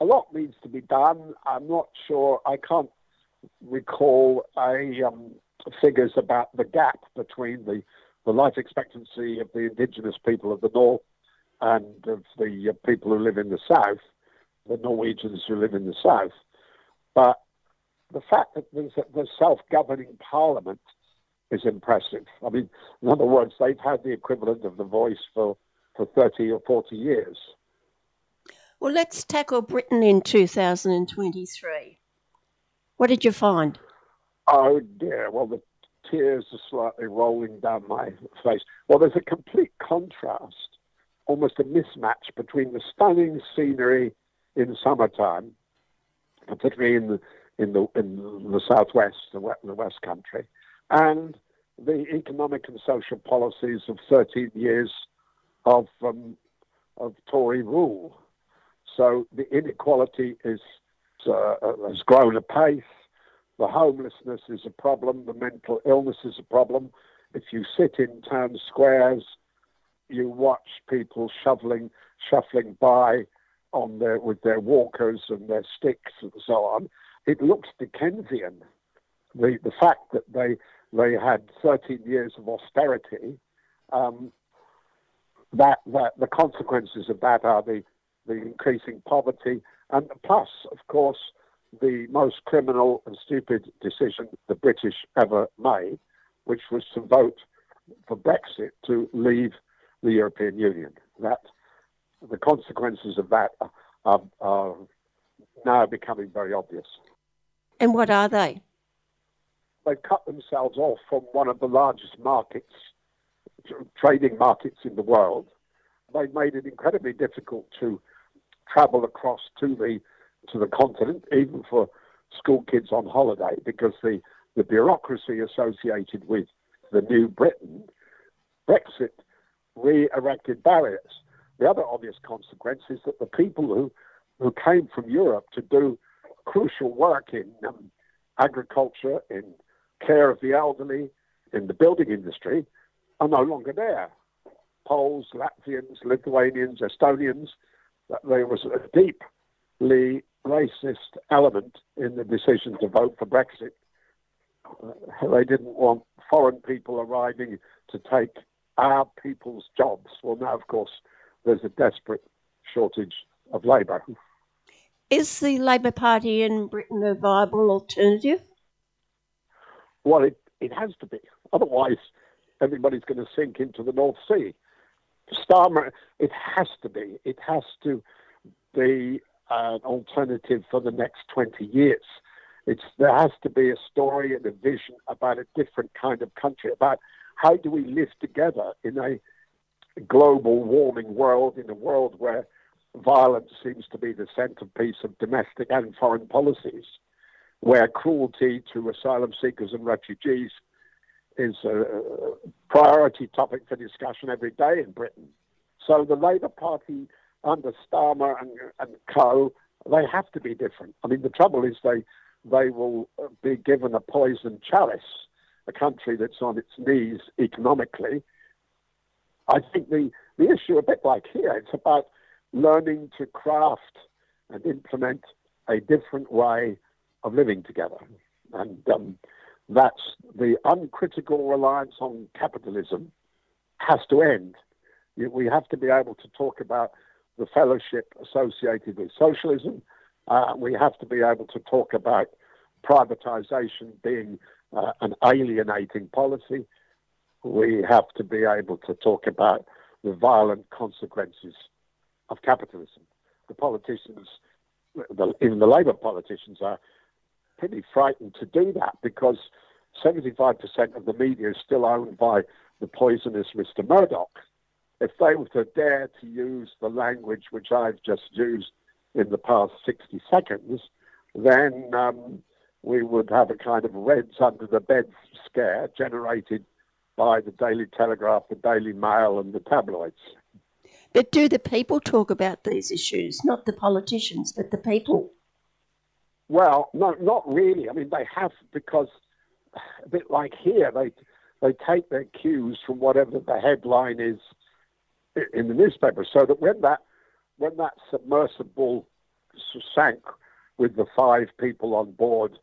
a lot needs to be done. I'm not sure. I can't recall a um, figures about the gap between the the life expectancy of the indigenous people of the north and of the uh, people who live in the south, the Norwegians who live in the south. But the fact that there's a the self-governing parliament is impressive. I mean, in other words, they've had the equivalent of the voice for, for 30 or 40 years. Well, let's tackle Britain in 2023. What did you find? Oh dear. Well, the tears are slightly rolling down my face. Well, there's a complete contrast, almost a mismatch between the stunning scenery in summertime, particularly in the in the in the southwest, the the west country, and the economic and social policies of 13 years of um, of Tory rule. So the inequality is uh, has grown apace. The homelessness is a problem. The mental illness is a problem. If you sit in town squares, you watch people shoveling, shuffling by on their with their walkers and their sticks and so on. It looks Dickensian. The the fact that they they had 13 years of austerity, um, that that the consequences of that are the the increasing poverty, and plus, of course, the most criminal and stupid decision the British ever made, which was to vote for Brexit to leave the European Union. That the consequences of that are, are now becoming very obvious. And what are they? They've cut themselves off from one of the largest markets, trading markets in the world. They've made it incredibly difficult to travel across to the to the continent, even for school kids on holiday, because the, the bureaucracy associated with the new Britain, Brexit re erected barriers. The other obvious consequence is that the people who, who came from Europe to do crucial work in um, agriculture, in care of the elderly, in the building industry, are no longer there. Poles, Latvians, Lithuanians, Estonians, there was a deeply racist element in the decision to vote for Brexit. Uh, they didn't want foreign people arriving to take our people's jobs. Well, now, of course, there's a desperate shortage of labour. Is the Labour Party in Britain a viable alternative? Well, it, it has to be. Otherwise, everybody's going to sink into the North Sea. Starmer, it has to be. It has to be an alternative for the next 20 years. It's, there has to be a story and a vision about a different kind of country, about how do we live together in a global warming world, in a world where violence seems to be the centerpiece of domestic and foreign policies, where cruelty to asylum seekers and refugees is a priority topic for discussion every day in Britain. So the Labour Party under Starmer and, and co, they have to be different. I mean, the trouble is they they will be given a poison chalice, a country that's on its knees economically. I think the, the issue, a bit like here, it's about learning to craft and implement a different way of living together. And um, that's the uncritical reliance on capitalism has to end. We have to be able to talk about the fellowship associated with socialism. Uh, we have to be able to talk about privatization being uh, an alienating policy. We have to be able to talk about the violent consequences of capitalism. The politicians, the, even the Labour politicians, are pretty frightened to do that because 75% of the media is still owned by the poisonous Mr. Murdoch. If they were to dare to use the language which I've just used in the past 60 seconds, then um, we would have a kind of reds under the bed scare generated by the Daily Telegraph, the Daily Mail, and the tabloids. But do the people talk about these issues? Not the politicians, but the people. Well, no, not really. I mean, they have because a bit like here, they they take their cues from whatever the headline is in the newspaper, so that when that when that submersible sank with the five people on board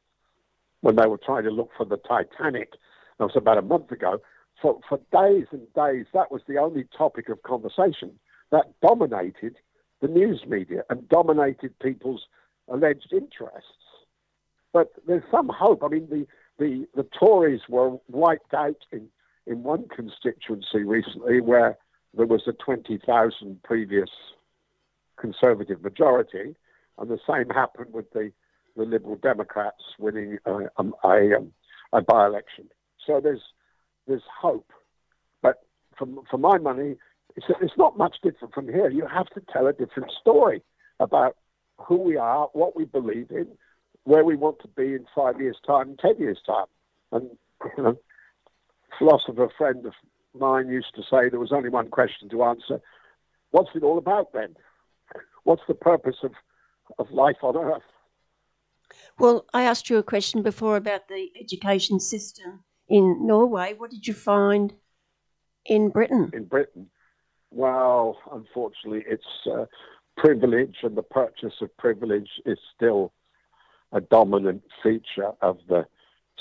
when they were trying to look for the Titanic, that was about a month ago. For for days and days, that was the only topic of conversation that dominated the news media and dominated people's alleged interests. But there's some hope. I mean, the, the, the Tories were wiped out in, in one constituency recently where there was a 20,000 previous Conservative majority, and the same happened with the, the Liberal Democrats winning a, a, a, um, a by election. So there's, there's hope. But for, for my money, it's, it's not much different from here. You have to tell a different story about who we are, what we believe in, where we want to be in five years' time, ten years' time. And you know, philosopher friend of mine used to say there was only one question to answer: What's it all about then? What's the purpose of of life on Earth? Well, I asked you a question before about the education system in Norway. What did you find in Britain? In Britain, well, unfortunately, it's uh, privilege, and the purchase of privilege is still a dominant feature of the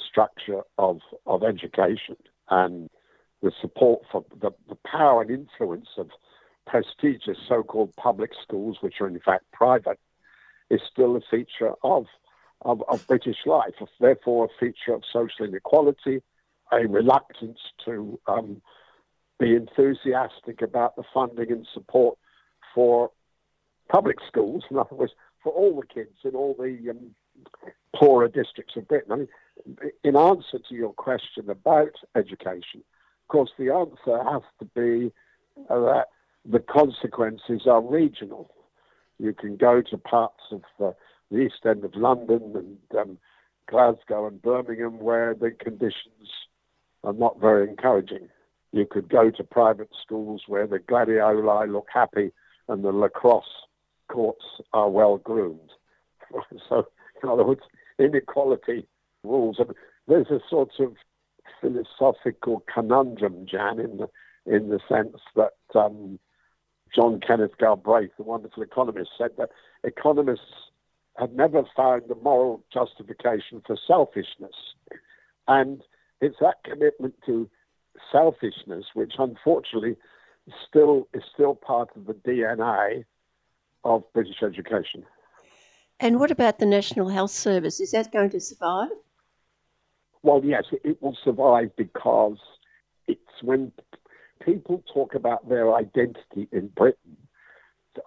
structure of, of education. And the support for the, the power and influence of prestigious so called public schools, which are in fact private, is still a feature of, of, of British life, therefore, a feature of social inequality, a reluctance to um, be enthusiastic about the funding and support for public schools, in other words, for all the kids in all the um, poorer districts of Britain. I mean, in answer to your question about education, of course, the answer has to be uh, that the consequences are regional. You can go to parts of uh, the east end of London and um, Glasgow and Birmingham, where the conditions are not very encouraging. You could go to private schools where the gladioli look happy and the lacrosse courts are well groomed. (laughs) So, in other words, inequality rules. There's a sort of philosophical conundrum, Jan, in the in the sense that um, John Kenneth Galbraith, the wonderful economist, said that economists have never found a moral justification for selfishness. And it's that commitment to selfishness which unfortunately still is still part of the DNA of British education. And what about the National Health Service? Is that going to survive? Well, yes, it will survive because it's when people talk about their identity in Britain,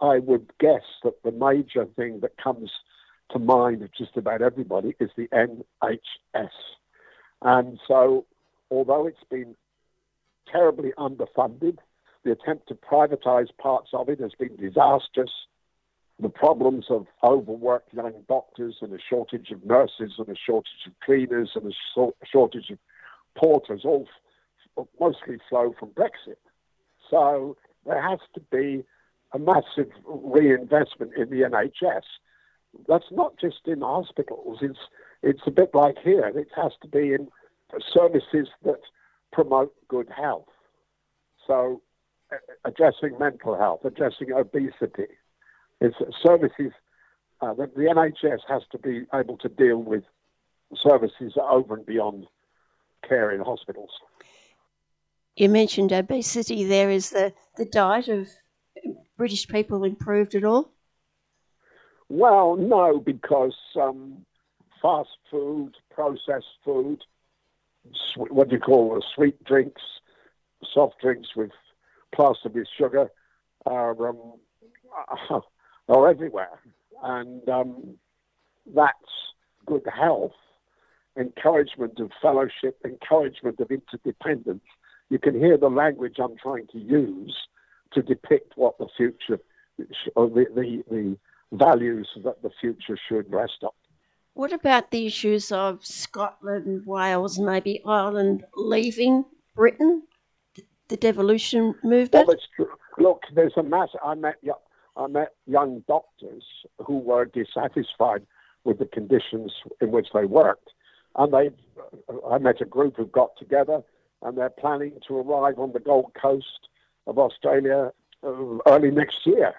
I would guess that the major thing that comes to mind of just about everybody is the NHS. And so, although it's been terribly underfunded, the attempt to privatise parts of it has been disastrous. The problems of overworked young doctors and a shortage of nurses and a shortage of cleaners and a shortage of porters all f- mostly flow from Brexit. So there has to be a massive reinvestment in the NHS that's not just in hospitals. It's it's a bit like here. It has to be in services that promote good health. So, addressing mental health, addressing obesity, it's services uh, that the NHS has to be able to deal with services over and beyond care in hospitals. You mentioned obesity. There is the, the diet of British people improved at all? Well, no, because um, fast food, processed food, sw- what do you call it, sweet drinks, soft drinks with plastered with sugar are um, (laughs) are everywhere, and um, that's good health, encouragement of fellowship, encouragement of interdependence. You can hear the language I'm trying to use to depict what the future, or the, the, the values that the future should rest on. What about the issues of Scotland, Wales, maybe Ireland leaving Britain? The devolution movement? Well, it's true. Look, there's a mass. I met, I met young doctors who were dissatisfied with the conditions in which they worked. And they, I met a group who got together and they're planning to arrive on the Gold Coast of Australia uh, early next year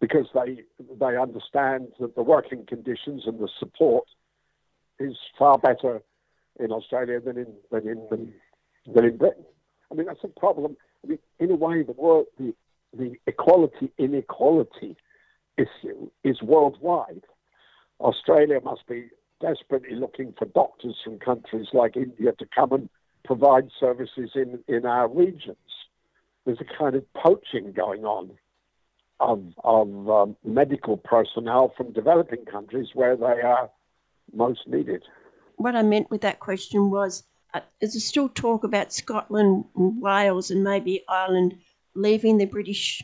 because they they understand that the working conditions and the support is far better in Australia than in than in than in Britain. I mean that's a problem. I mean, in a way, the world the the equality inequality issue is worldwide. Australia must be desperately looking for doctors from countries like India to come and provide services in, in our regions. There's a kind of poaching going on of, of um, medical personnel from developing countries where they are most needed. What I meant with that question was uh, is there still talk about Scotland, and Wales, and maybe Ireland leaving the British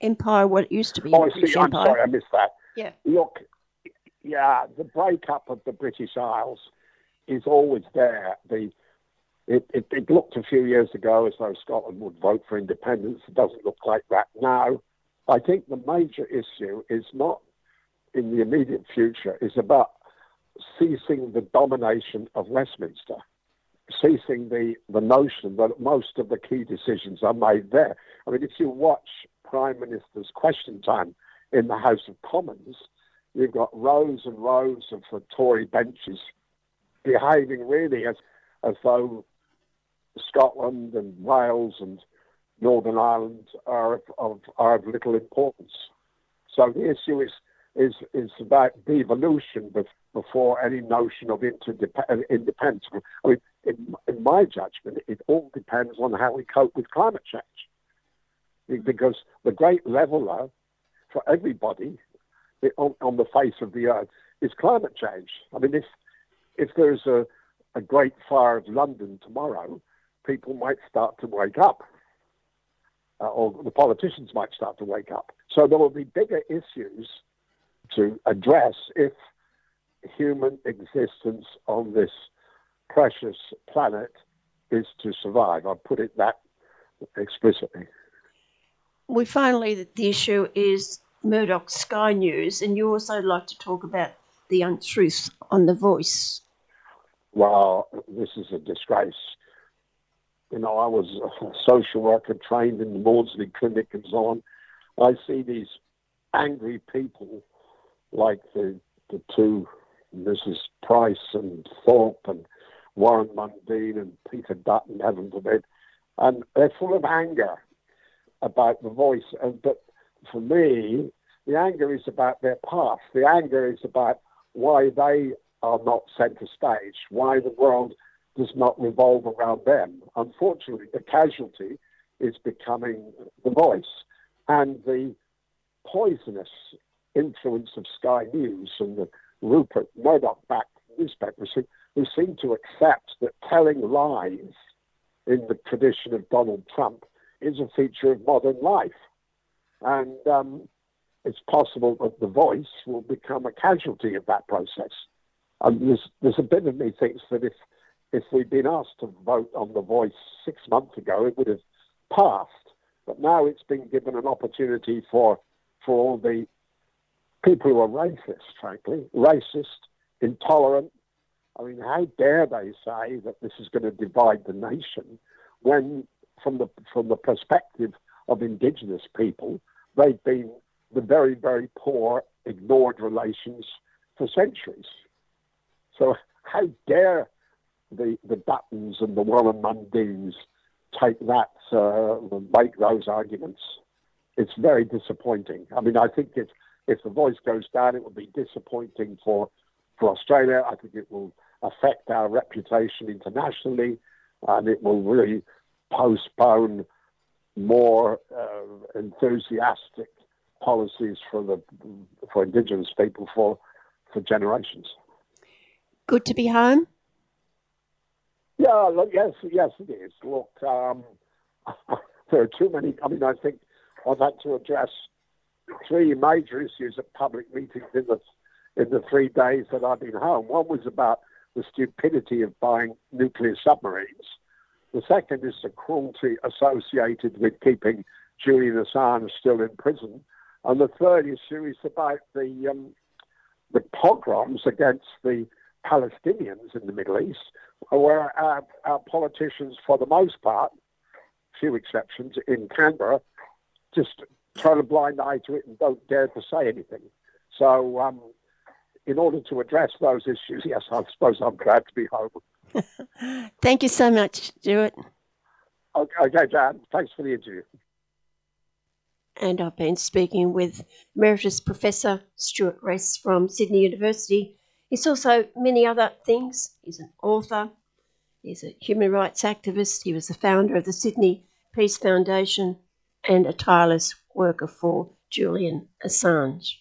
Empire, what it used to be? Oh, the British see, I'm Empire? sorry, I missed that. Yeah. Look, yeah, the breakup of the British Isles is always there. The it, it, it looked a few years ago as though Scotland would vote for independence. It doesn't look like that now. I think the major issue is not in the immediate future, is about ceasing the domination of Westminster, ceasing the, the notion that most of the key decisions are made there. I mean, if you watch Prime Minister's question time in the House of Commons, you've got rows and rows of the Tory benches behaving really as, as though Scotland and Wales and Northern Ireland are of, are of little importance. So the issue is is is about devolution before any notion of independence. I mean, in, in my judgment, it all depends on how we cope with climate change, because the great leveler for everybody on, on the face of the earth is climate change. I mean, if if there's a, a great fire of London tomorrow, people might start to wake up uh, or the politicians might start to wake up. So there will be bigger issues to address if human existence on this precious planet is to survive. I put it that explicitly. We finally, the issue is Murdoch Sky News, and you also like to talk about the untruth on The Voice. Well, this is a disgrace. You know, I was a social worker trained in the Maudsley Clinic and so on. I see these angry people like the, the two Mrs. Price and Thorpe and Warren Mundine and Peter Dutton, heaven forbid, and they're full of anger about the voice. And but for me, the anger is about their past. The anger is about why they are not centre stage, why the world does not revolve around them. Unfortunately, the casualty is becoming the voice. And the poisonous influence of Sky News and the Rupert Murdoch backed newspapers who, who seem to accept that telling lies in the tradition of Donald Trump is a feature of modern life. And um, it's possible that the voice will become a casualty of that process. And there's, there's a bit of me thinks that if, if we'd been asked to vote on the voice six months ago, it would have passed. But now it's been given an opportunity for, for all the people who are racist, frankly, racist, intolerant. I mean, how dare they say that this is going to divide the nation when, from the from the perspective of Indigenous people, they've been the very, very poor, ignored relations for centuries. So how dare the the Duttons and the Warren Mundines take that uh, make those arguments? It's very disappointing. I mean, I think if if the voice goes down, it will be disappointing for for Australia. I think it will affect our reputation internationally, and it will really postpone more uh, enthusiastic policies for the for Indigenous people for for generations. Good to be home. Yeah, look, yes, yes, it is. Look, um, (laughs) there are too many. I mean, I think I've had to address three major issues at public meetings in the in the three days that I've been home. One was about the stupidity of buying nuclear submarines. The second is the cruelty associated with keeping Julian Assange still in prison. And the third issue is about the um, the pogroms against the Palestinians in the Middle East, where our, our politicians, for the most part, few exceptions in Canberra, just turn a blind eye to it and don't dare to say anything. So, um, in order to address those issues, (laughs) yes, I suppose I'm glad to be home. (laughs) Thank you so much, Stuart. Okay, okay, Jan, thanks for the interview. And I've been speaking with Emeritus Professor Stuart Rees from Sydney University. He's also many other things. He's an author, he's a human rights activist, he was the founder of the Sydney Peace Foundation, and a tireless worker for Julian Assange.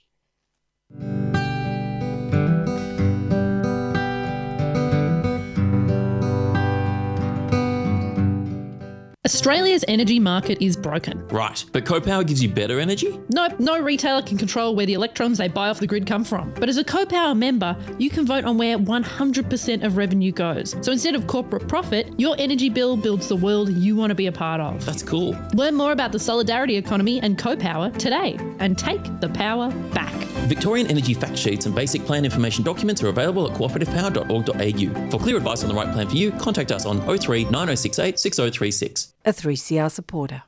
Australia's energy market is broken. Right, but CoPower gives you better energy? Nope, no retailer can control where the electrons they buy off the grid come from. But as a CoPower member, you can vote on where 100% of revenue goes. So instead of corporate profit, your energy bill builds the world you want to be a part of. That's cool. Learn more about the solidarity economy and CoPower today and take the power back. Victorian energy fact sheets and basic plan information documents are available at cooperativepower.org.au. For clear advice on the right plan for you, contact us on 03 9068 6036 a 3CR supporter.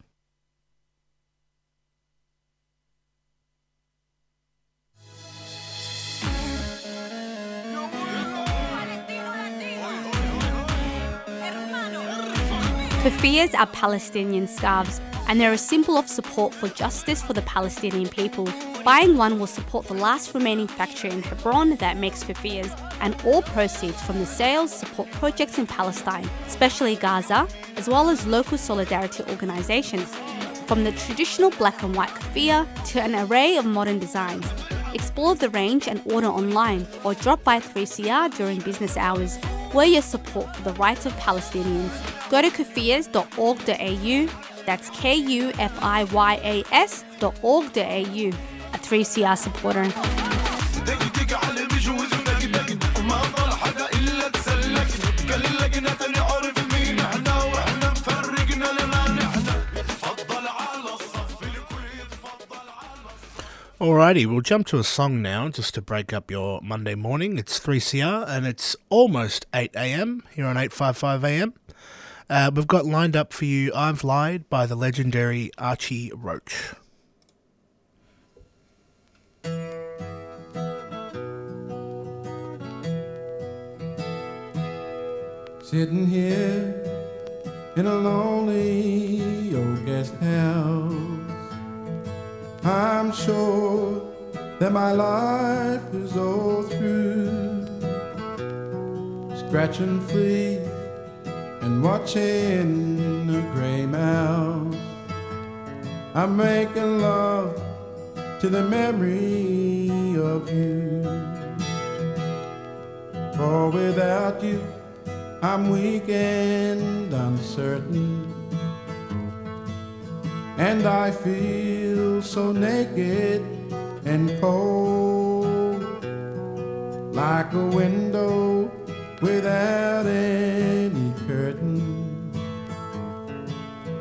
Keffiyehs are Palestinian scarves and they're a symbol of support for justice for the Palestinian people. Buying one will support the last remaining factory in Hebron that makes keffiyehs, and all proceeds from the sales support projects in Palestine, especially Gaza, as well as local solidarity organisations. From the traditional black and white keffiyeh to an array of modern designs. Explore the range and order online or drop by 3CR during business hours. We're your support for the rights of Palestinians. Go to keffiyehs.org.au, that's kufiyas dot org dot au. A 3CR supporter. Alrighty, we'll jump to a song now just to break up your Monday morning. It's 3CR and it's almost 8 a.m. here on 855 a.m. Uh, we've got lined up for you I've Lied by the legendary Archie Roach. Sitting here in a lonely old guest house, I'm sure that my life is all through. Scratching fleas and watching the gray mouse. I'm making love to the memory of you. For without you, I'm weak and uncertain. And I feel so naked and cold, like a window without any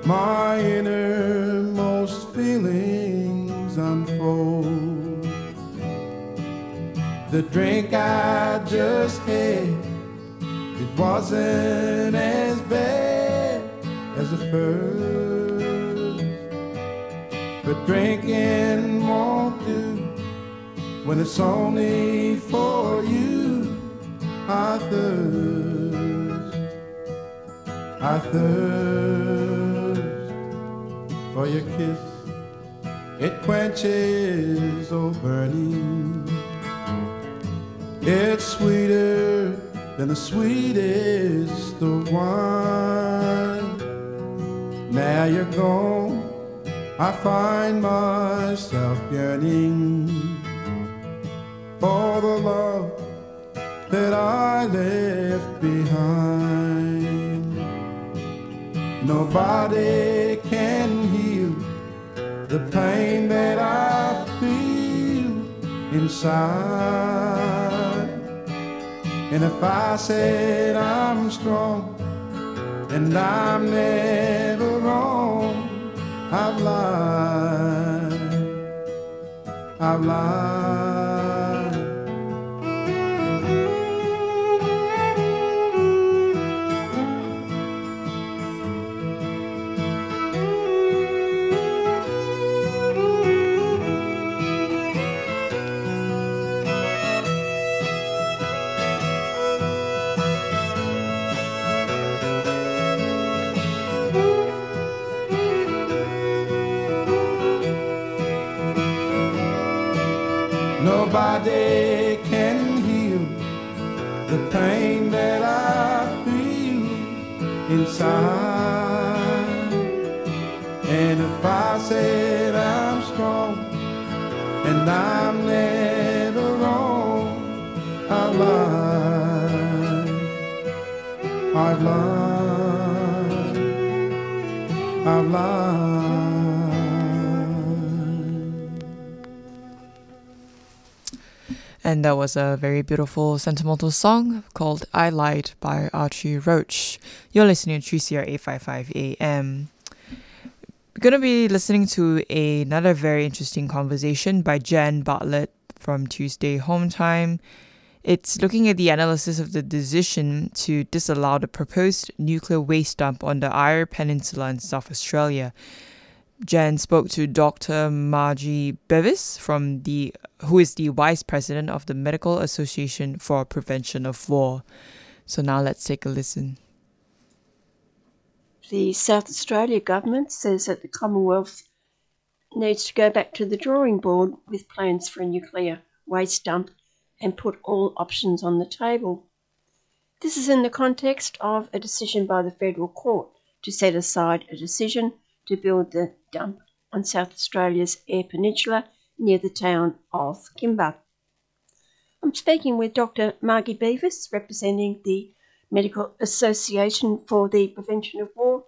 My innermost feelings unfold. The drink I just had it wasn't as bad as the first, but drinking won't do when it's only for you. I thirst, I thirst for your kiss. It quenches all burning. It's sweeter than the sweetest of wine. Now you're gone, I find myself yearning for the love that I left behind. Nobody the pain that I feel inside. And if I said I'm strong and I'm never wrong, I've lied. I've lied. Pain that I feel inside. And if I said I'm strong and I'm never wrong, I've lied. I've. And that was a very beautiful sentimental song called I Lied by Archie Roach. You're listening to 3CR 855 AM. We're going to be listening to another very interesting conversation by Jan Bartlett from Tuesday Home Time. It's looking at the analysis of the decision to disallow the proposed nuclear waste dump on the Eyre Peninsula in South Australia. Jan spoke to Dr. Margie Beavis from the who is the vice president of the Medical Association for Prevention of War. So now let's take a listen. The South Australia government says that the Commonwealth needs to go back to the drawing board with plans for a nuclear waste dump and put all options on the table. This is in the context of a decision by the Federal Court to set aside a decision to build the dump on South Australia's Eyre Peninsula near the town of Kimba. I'm speaking with Dr. Margie Beavis, representing the Medical Association for the Prevention of War.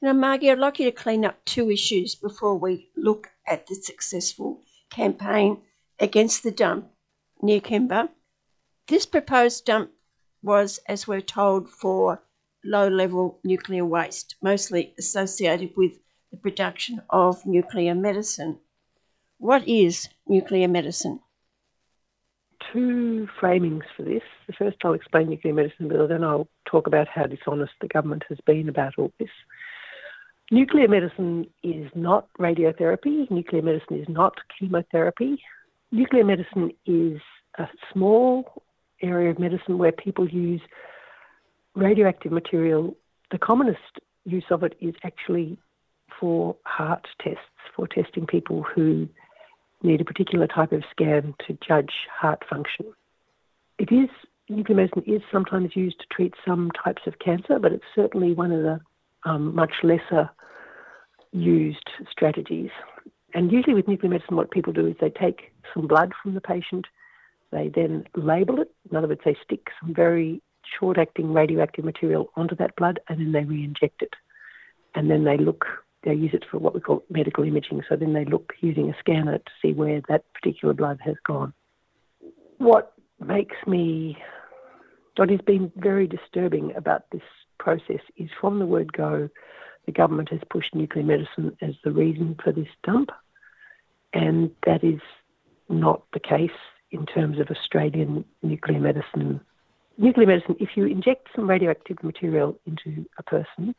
Now, Margie, I'd like you to clean up two issues before we look at the successful campaign against the dump near Kimba. This proposed dump was, as we're told, for low level nuclear waste, mostly associated with the production of nuclear medicine. What is nuclear medicine? two framings for this. The first, I'll explain nuclear medicine, but then I'll talk about how dishonest the government has been about all this. Nuclear medicine is not radiotherapy. Nuclear medicine is not chemotherapy. Nuclear medicine is a small area of medicine where people use radioactive material. The commonest use of it is actually for heart tests, for testing people who need a particular type of scan to judge heart function. It is nuclear medicine is sometimes used to treat some types of cancer, but it's certainly one of the um, much lesser used strategies. And usually with nuclear medicine, what people do is they take some blood from the patient, they then label it. In other words, they stick some very short acting radioactive material onto that blood and then they re inject it. And then they look, they use it for what we call medical imaging. So then they look using a scanner to see where that particular blood has gone. What makes me, what has been very disturbing about this process is from the word go, the government has pushed nuclear medicine as the reason for this dump, and that is not the case in terms of Australian nuclear medicine. Nuclear medicine, if you inject some radioactive material into a person,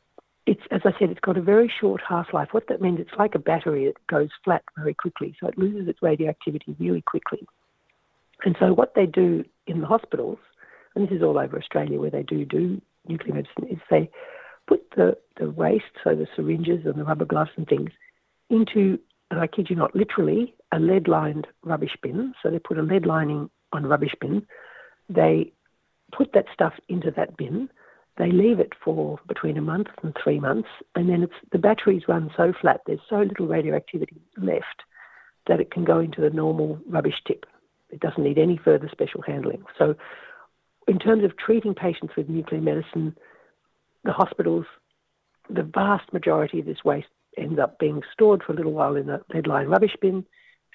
it's as I said, it's got a very short half life. What that means, it's like a battery; it goes flat very quickly, so it loses its radioactivity really quickly. And so, what they do in the hospitals, and this is all over Australia where they do do nuclear medicine, is they put the, the waste, so the syringes and the rubber gloves and things, into, and I kid you not, literally a lead lined rubbish bin. So they put a lead lining on a rubbish bin. They put that stuff into that bin. They leave it for between a month and three months, and then it's the batteries run so flat, there's so little radioactivity left that it can go into the normal rubbish tip. It doesn't need any further special handling. So, in terms of treating patients with nuclear medicine, the hospitals, the vast majority of this waste ends up being stored for a little while in a lead line rubbish bin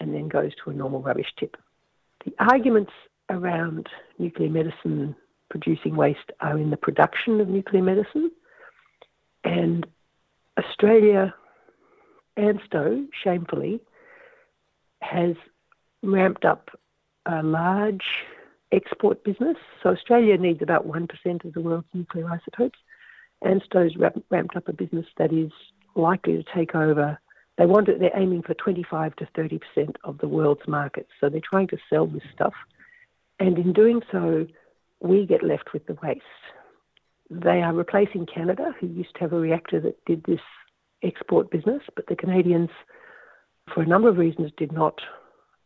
and then goes to a normal rubbish tip. The arguments around nuclear medicine producing waste are in the production of nuclear medicine, and Australia, ANSTO, shamefully, has ramped up a large export business. So Australia needs about 1% of the world's nuclear isotopes. ANSTO's ramped up a business that is likely to take over. They want it, they're aiming for 25 to 30 percent of the world's market. So they're trying to sell this stuff, and in doing so, we get left with the waste. They are replacing Canada, who used to have a reactor that did this export business, but the Canadians, for a number of reasons, did not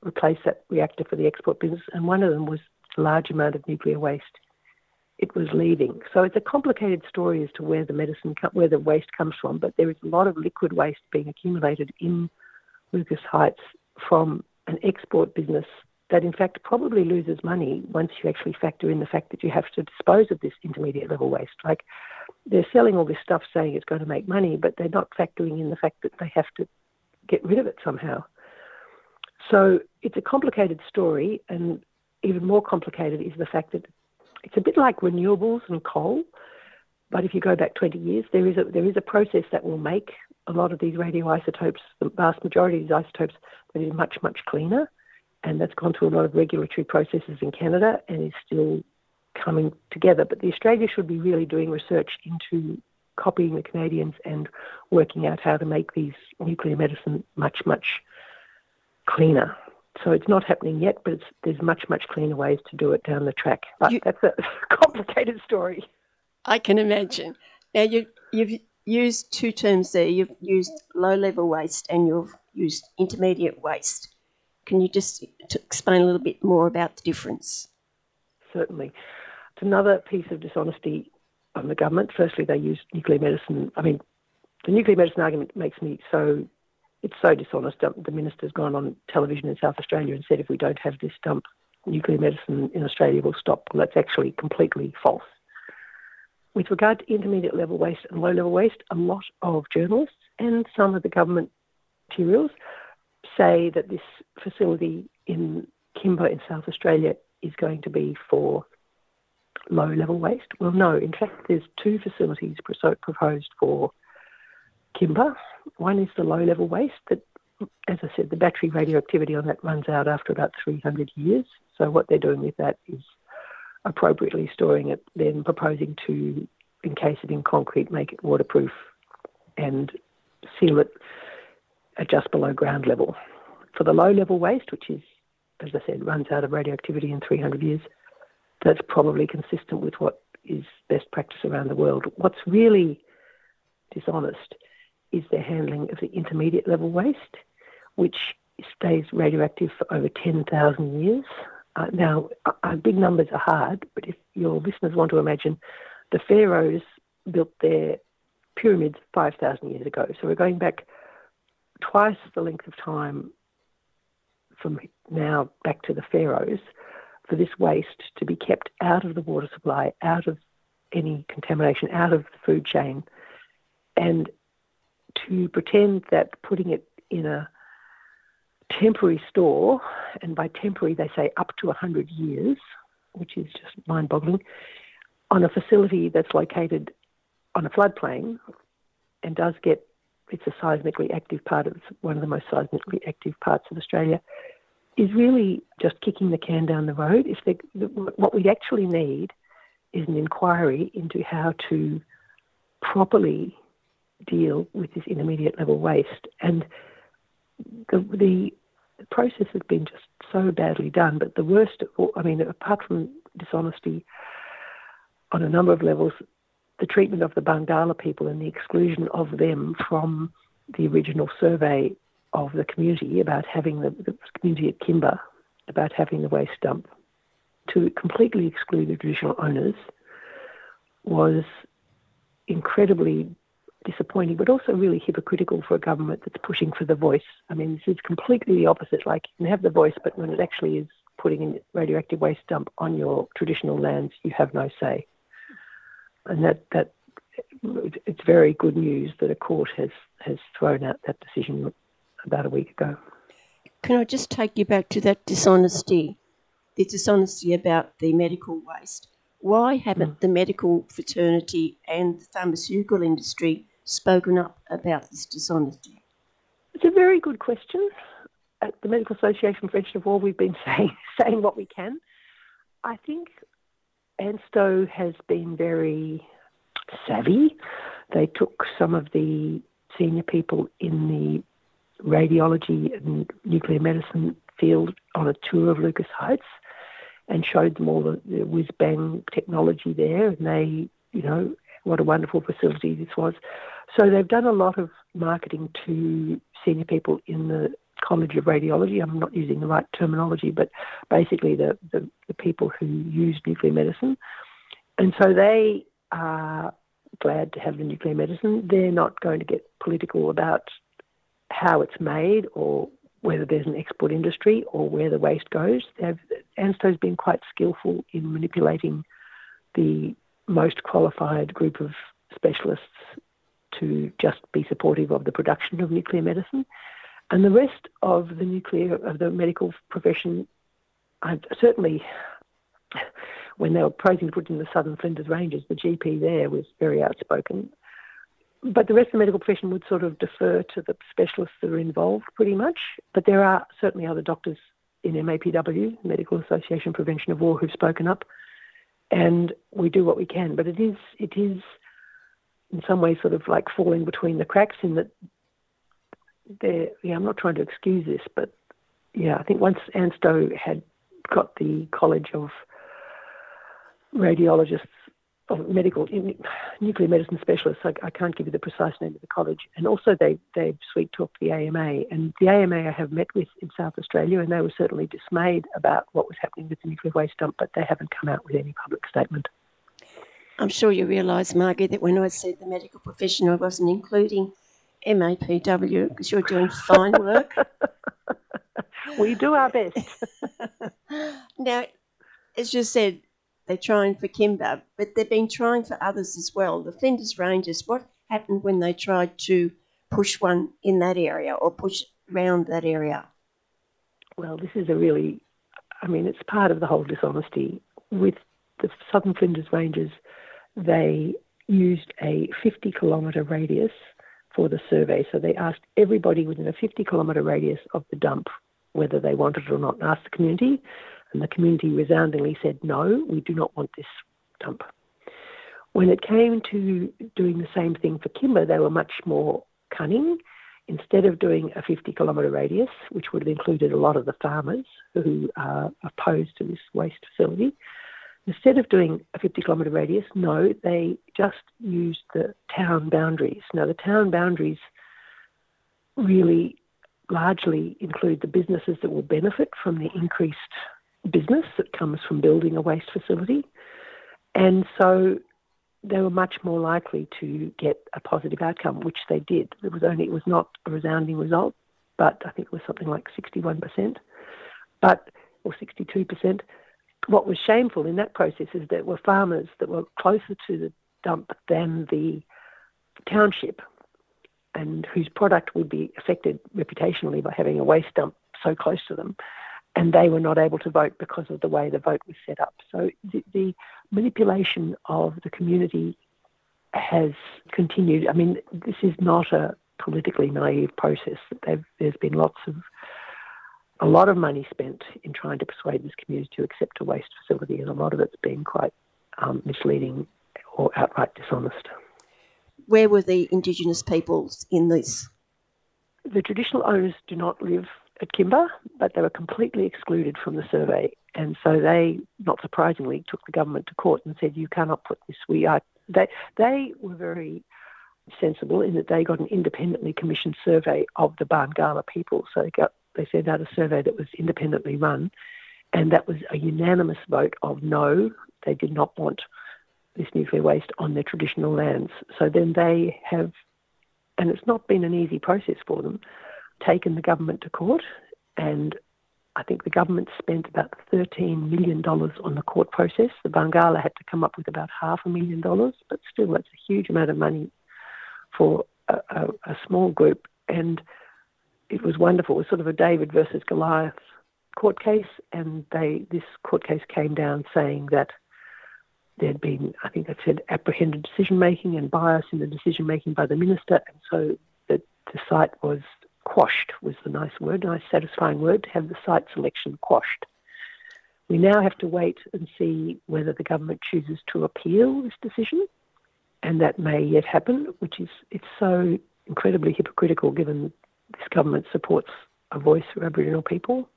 replace that reactor for the export business, and one of them was the large amount of nuclear waste it was leaving. So it's a complicated story as to where the medicine, where the waste comes from. But there is a lot of liquid waste being accumulated in Lucas Heights from an export business that, in fact, probably loses money once you actually factor in the fact that you have to dispose of this intermediate level waste. Like they're selling all this stuff saying it's going to make money, but they're not factoring in the fact that they have to get rid of it somehow. So it's a complicated story, and even more complicated is the fact that it's a bit like renewables and coal, but if you go back 20 years, there is a, there is a process that will make a lot of these radioisotopes, the vast majority of these isotopes, that is much, much cleaner. And that's gone through a lot of regulatory processes in Canada and is still coming together. But the Australia should be really doing research into copying the Canadians and working out how to make these nuclear medicine much, much cleaner. So it's not happening yet, but there's much, much cleaner ways to do it down the track. But You- that's a (laughs) complicated story. I can imagine. Now, you, you've used two terms there. You've used low level waste and you've used intermediate waste. Can you just explain a little bit more about the difference? Certainly. It's another piece of dishonesty on the government. Firstly, they use nuclear medicine. I mean, the nuclear medicine argument makes me so, it's so dishonest. Um, The minister's gone on television in South Australia and said if we don't have this dump, nuclear medicine in Australia will stop. Well, that's actually completely false. With regard to intermediate level waste and low level waste, a lot of journalists and some of the government materials say that this facility in Kimba in South Australia is going to be for low level waste? Well, no. In fact, there's two facilities proposed for Kimba. One is the low level waste that, as I said, the battery radioactivity on that runs out after about 300 years. So what they're doing with that is appropriately storing it, then proposing to encase it in concrete, make it waterproof, and seal it at just below ground level. For the low level waste, which is, as I said, runs out of radioactivity in 300 years, that's probably consistent with what is best practice around the world. What's really dishonest is their handling of the intermediate level waste, which stays radioactive for over 10,000 years. Uh, now, uh, big numbers are hard, but if your listeners want to imagine, the pharaohs built their pyramids 5,000 years ago. So we're going back twice the length of time from now back to the pharaohs for this waste to be kept out of the water supply, out of any contamination, out of the food chain, and to pretend that putting it in a temporary store, and by temporary they say up to 100 years, which is just mind boggling, on a facility that's located on a floodplain and does get, it's a seismically active part of, it's one of the most seismically active parts of Australia, is really just kicking the can down the road. If they, what we actually need is an inquiry into how to properly deal with this intermediate level waste. And the, the process has been just so badly done. But the worst, I mean, apart from dishonesty on a number of levels, the treatment of the Barngala people and the exclusion of them from the original survey of the community about having the, the community at Kimba about having the waste dump to completely exclude the traditional owners was incredibly disappointing, but also really hypocritical for a government that's pushing for the voice. I mean, this is completely the opposite. Like, you can have the voice, but when it actually is putting in radioactive waste dump on your traditional lands, you have no say. And that, that it's very good news that a court has, has thrown out that decision about a week ago. Can I just take you back to that dishonesty, the dishonesty about the medical waste? Why haven't mm. the medical fraternity and the pharmaceutical industry spoken up about this dishonesty? It's a very good question. At the Medical Association Prevention of War, we've been (laughs) saying, saying what we can. I think ANSTO has been very savvy. They took some of the senior people in the radiology and nuclear medicine field on a tour of Lucas Heights and showed them all the, the whiz bang technology there. And they, you know, what a wonderful facility this was. So they've done a lot of marketing to senior people in the College of Radiology. I'm not using the right terminology, but basically the, the, the people who use nuclear medicine. And so they are glad to have the nuclear medicine. They're not going to get political about how it's made or whether there's an export industry or where the waste goes. ANSTO's been quite skillful in manipulating the most qualified group of specialists to just be supportive of the production of nuclear medicine. And the rest of the nuclear, of the medical profession, I certainly, when they were proposing to put in the Southern Flinders Ranges, the GP there was very outspoken but the rest of the medical profession would sort of defer to the specialists that are involved pretty much. But there are certainly other doctors in MAPW, Medical Association Prevention of War, who've spoken up, and we do what we can. But it is it is in some ways sort of like falling between the cracks in that there. Yeah, I'm not trying to excuse this, but yeah, I think once ANSTO had got the College of Radiologists of medical nuclear medicine specialists. I, I, can't give you the precise name of the college. And also, they they sweet talked the AMA, and the AMA I have met with in South Australia, and they were certainly dismayed about what was happening with the nuclear waste dump, but they haven't come out with any public statement. I'm sure you realise, Margie, that when I said the medical profession, I wasn't including MAPW because you're doing fine work. (laughs) we do our best. (laughs) now, as you said, they're trying for Kimba, but they've been trying for others as well. The Flinders Ranges, what happened when they tried to push one in that area or push around that area? Well, this is a really, I mean, it's part of the whole dishonesty. With the Southern Flinders Ranges, they used a 50 kilometre radius for the survey. So they asked everybody within a 50 kilometre radius of the dump whether they wanted it or not, and asked the community, and the community resoundingly said, no, we do not want this dump. When it came to doing the same thing for Kimba, they were much more cunning. Instead of doing a 50 kilometre radius, which would have included a lot of the farmers who are opposed to this waste facility, instead of doing a 50 kilometre radius, no, they just used the town boundaries. Now, the town boundaries really largely include the businesses that will benefit from the increased business that comes from building a waste facility. And so they were much more likely to get a positive outcome, which they did. It was only it was not a resounding result, but I think it was something like 61%, but or 62%. What was shameful in that process is that were farmers that were closer to the dump than the township, and whose product would be affected reputationally by having a waste dump so close to them. And they were not able to vote because of the way the vote was set up. So the, the manipulation of the community has continued. I mean, this is not a politically naive process. They've, there's been lots of a lot of money spent in trying to persuade this community to accept a waste facility, and a lot of it's been quite um, misleading or outright dishonest. Where were the Indigenous peoples in this? The traditional owners do not live at Kimba, but they were completely excluded from the survey. And so they, not surprisingly, took the government to court and said, "You cannot put this. We are." They they were very sensible in that they got an independently commissioned survey of the Barngala people. So they got they sent out a survey that was independently run, and that was a unanimous vote of no. They did not want this nuclear waste on their traditional lands. So then they have, and it's not been an easy process for them, taken the government to court, and I think the government spent about $13 million on the court process. The Barngala had to come up with about half a million dollars, but still, that's a huge amount of money for a, a, a small group. And it was wonderful. It was sort of a David versus Goliath court case, and they this court case came down saying that there'd been, I think it said, apprehended decision making and bias in the decision making by the minister, and so that the site was quashed was the nice word, nice satisfying word to have the site selection quashed. We now have to wait and see whether the government chooses to appeal this decision, and that may yet happen, which is it's so incredibly hypocritical given this government supports a voice for Aboriginal people.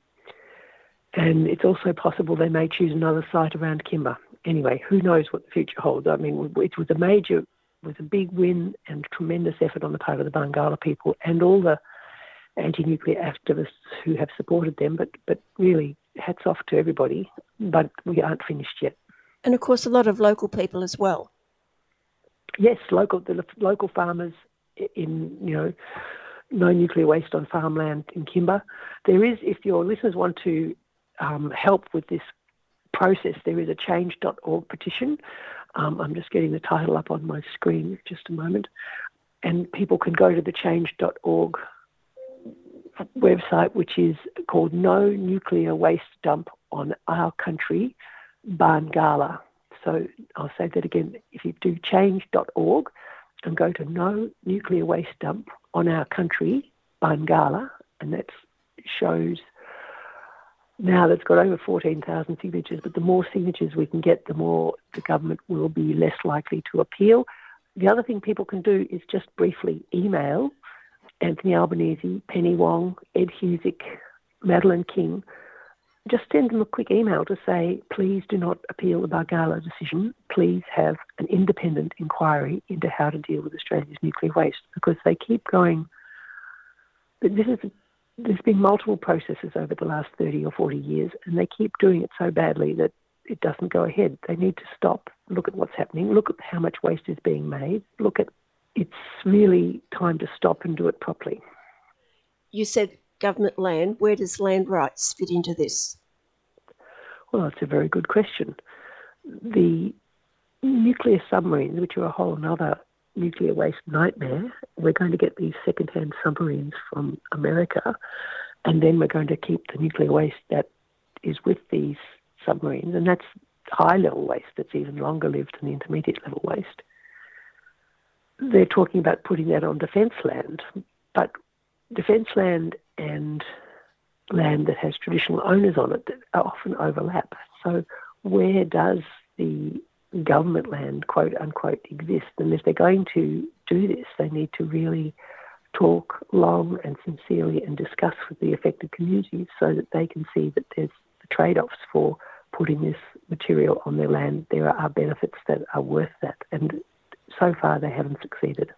And it's also possible they may choose another site around Kimba. Anyway, who knows what the future holds? I mean, it was a major, was a big win and tremendous effort on the part of the Barngala people and all the anti-nuclear activists who have supported them. But but really, hats off to everybody. But we aren't finished yet. And of course, a lot of local people as well. Yes, local the local farmers in you know no nuclear waste on farmland in Kimba. There is, if your listeners want to um, help with this process, there is a change.org petition. Um, I'm just getting the title up on my screen just a moment. And people can go to the change.org website, which is called No Nuclear Waste Dump on Our Country, Barngala. So I'll say that again. If you do change.org and go to No Nuclear Waste Dump on Our Country, Barngala, and that shows now that's got over 14,000 signatures, but the more signatures we can get, the more the government will be less likely to appeal. The other thing people can do is just briefly email Anthony Albanese, Penny Wong, Ed Husic, Madeline King. Just send them a quick email to say, please do not appeal the Barngala decision. Please have an independent inquiry into how to deal with Australia's nuclear waste because they keep going. This is there's been multiple processes over the last 30 or 40 years, and they keep doing it so badly that it doesn't go ahead. They need to stop, look at what's happening, look at how much waste is being made, look at it's really time to stop and do it properly. You said government land. Where does land rights fit into this? Well, that's a very good question. The nuclear submarines, which are a whole other nuclear waste nightmare, we're going to get these second-hand submarines from America, and then we're going to keep the nuclear waste that is with these submarines, and that's high level waste that's even longer lived than the intermediate level waste. They're talking about putting that on defence land, but defence land and land that has traditional owners on it that often overlap. So where does the government land, quote unquote, exist? And if they're going to do this, they need to really talk long and sincerely and discuss with the affected communities so that they can see that there's the trade-offs for putting this material on their land. There are benefits that are worth that. And so far they haven't succeeded.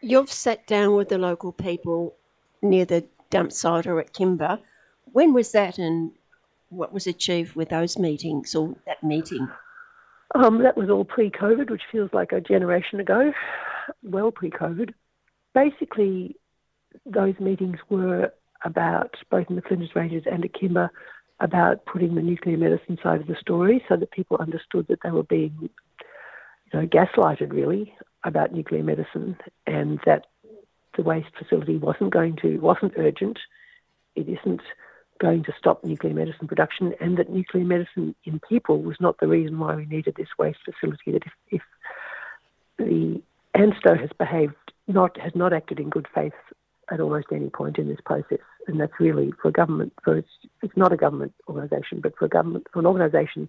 You've sat down with the local people near the dump site or at Kimba. When was that and what was achieved with those meetings or that meeting? Um, that was all pre-COVID, which feels like a generation ago, well pre-COVID. Basically, those meetings were about both in the Flinders Ranges and at Kimba about putting the nuclear medicine side of the story, so that people understood that they were being, you know, gaslighted really about nuclear medicine, and that the waste facility wasn't going to wasn't urgent. It isn't going to stop nuclear medicine production, and that nuclear medicine in people was not the reason why we needed this waste facility. That if, if the ANSTO has behaved not has not acted in good faith at almost any point in this process, and that's really for a government. For it's, it's not a government organisation, but for a government for an organisation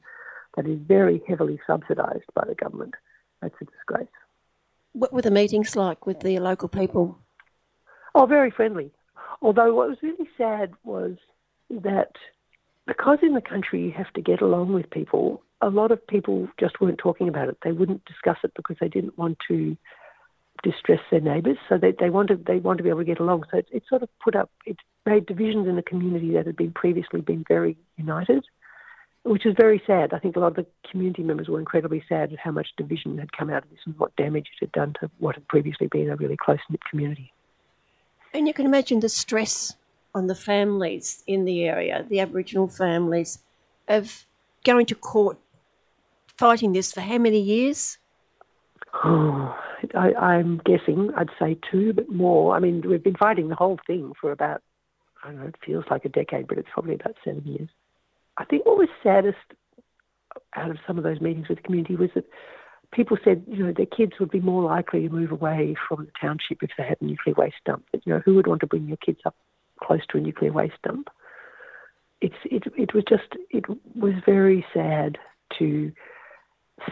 that is very heavily subsidised by the government, that's a disgrace. What were the meetings like with the local people? Oh, very friendly. Although what was really sad was that because in the country you have to get along with people, a lot of people just weren't talking about it. They wouldn't discuss it because they didn't want to distress their neighbours. So they, they wanted they want to be able to get along. So it, it sort of put up it made divisions in the community that had been previously been very united, which is very sad. I think a lot of the community members were incredibly sad at how much division had come out of this and what damage it had done to what had previously been a really close knit community. And you can imagine the stress on the families in the area, the Aboriginal families, of going to court, fighting this for how many years? Oh, (sighs) I, I'm guessing I'd say two, but more. I mean, we've been fighting the whole thing for about, I don't know, it feels like a decade, but it's probably about seven years. I think what was saddest out of some of those meetings with the community was that people said, you know, their kids would be more likely to move away from the township if they had a nuclear waste dump. But, you know, who would want to bring your kids up close to a nuclear waste dump? It's it it was just it was very sad to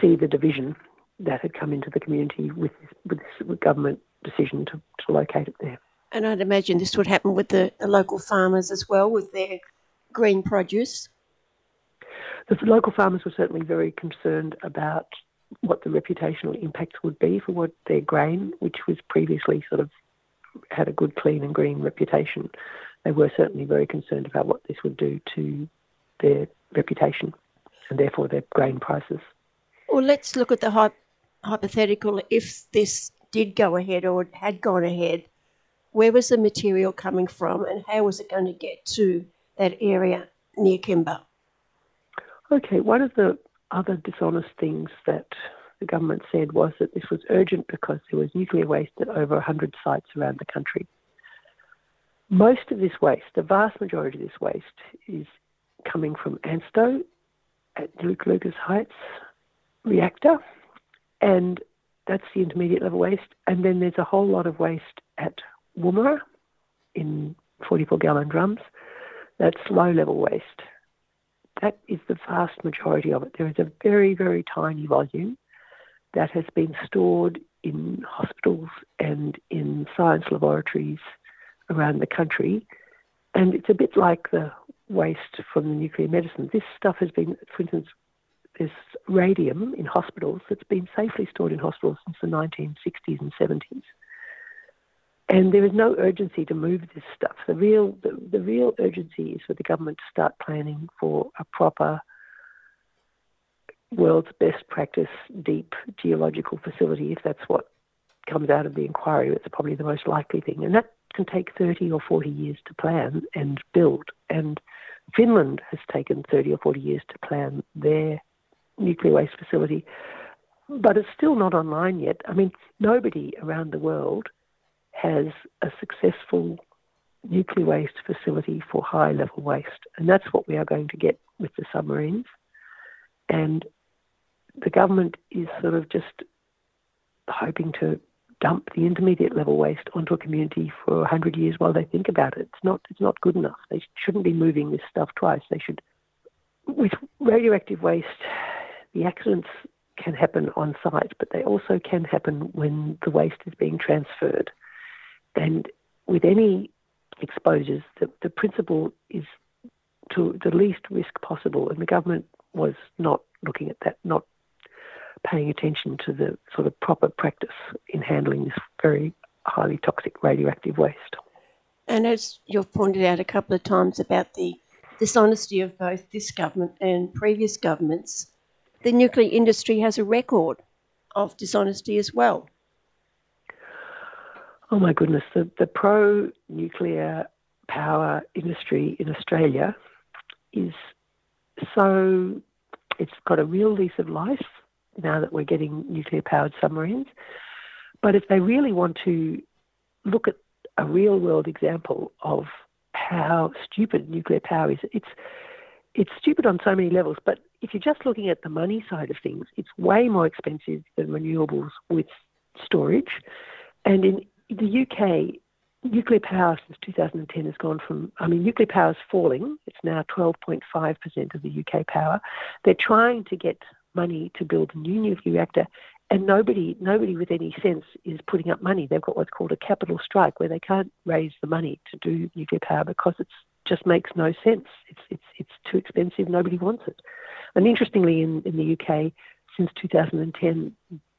see the division that had come into the community with this, with this government decision to, to locate it there. And I'd imagine this would happen with the, the local farmers as well, with their green produce. The local farmers were certainly very concerned about what the reputational impacts would be for what their grain, which was previously sort of had a good clean and green reputation. They were certainly very concerned about what this would do to their reputation and therefore their grain prices. Well, let's look at the hy- hypothetical. If this did go ahead or had gone ahead, where was the material coming from and how was it going to get to that area near Kimba? Okay, one of the other dishonest things that the government said was that this was urgent because there was nuclear waste at over 100 sites around the country. Most of this waste, the vast majority of this waste, is coming from ANSTO at Luke Lucas Heights reactor, and that's the intermediate level waste. And then there's a whole lot of waste at Woomera in 44 gallon drums. That's low level waste. That is the vast majority of it. There is a very, very tiny volume that has been stored in hospitals and in science laboratories around the country. And it's a bit like the waste from the nuclear medicine. This stuff has been, for instance, there's radium in hospitals that's been safely stored in hospitals since the 1960s and 70s. And there is no urgency to move this stuff. The real, the, the real urgency is for the government to start planning for a proper world's best practice deep geological facility, if that's what comes out of the inquiry. It's probably the most likely thing. And that can take 30 or 40 years to plan and build. And Finland has taken 30 or 40 years to plan their nuclear waste facility, but it's still not online yet. I mean, nobody around the world has a successful nuclear waste facility for high level waste. And that's what we are going to get with the submarines. And the government is sort of just hoping to dump the intermediate level waste onto a community for 100 years while they think about it. It's not, it's not good enough. They shouldn't be moving this stuff twice. They should. With radioactive waste, the accidents can happen on site, but they also can happen when the waste is being transferred. And with any exposures, the, the principle is to the least risk possible. And the government was not looking at that, not paying attention to the sort of proper practice in handling this very highly toxic radioactive waste. And as you've pointed out a couple of times about the dishonesty of both this government and previous governments, the nuclear industry has a record of dishonesty as well. Oh my goodness, the, the pro nuclear power industry in Australia is so, it's got a real lease of life now that we're getting nuclear powered submarines. But if they really want to look at a real world example of how stupid nuclear power is, it's it's stupid on so many levels. But if you're just looking at the money side of things, it's way more expensive than renewables with storage. And in the UK, nuclear power since 2010 has gone from, I mean, nuclear power is falling. It's now 12.5% of the UK power. They're trying to get money to build a new nuclear reactor, and nobody, nobody with any sense is putting up money. They've got what's called a capital strike, where they can't raise the money to do nuclear power because it just makes no sense. It's it's it's too expensive. Nobody wants it. And interestingly, in in the UK, since 2010,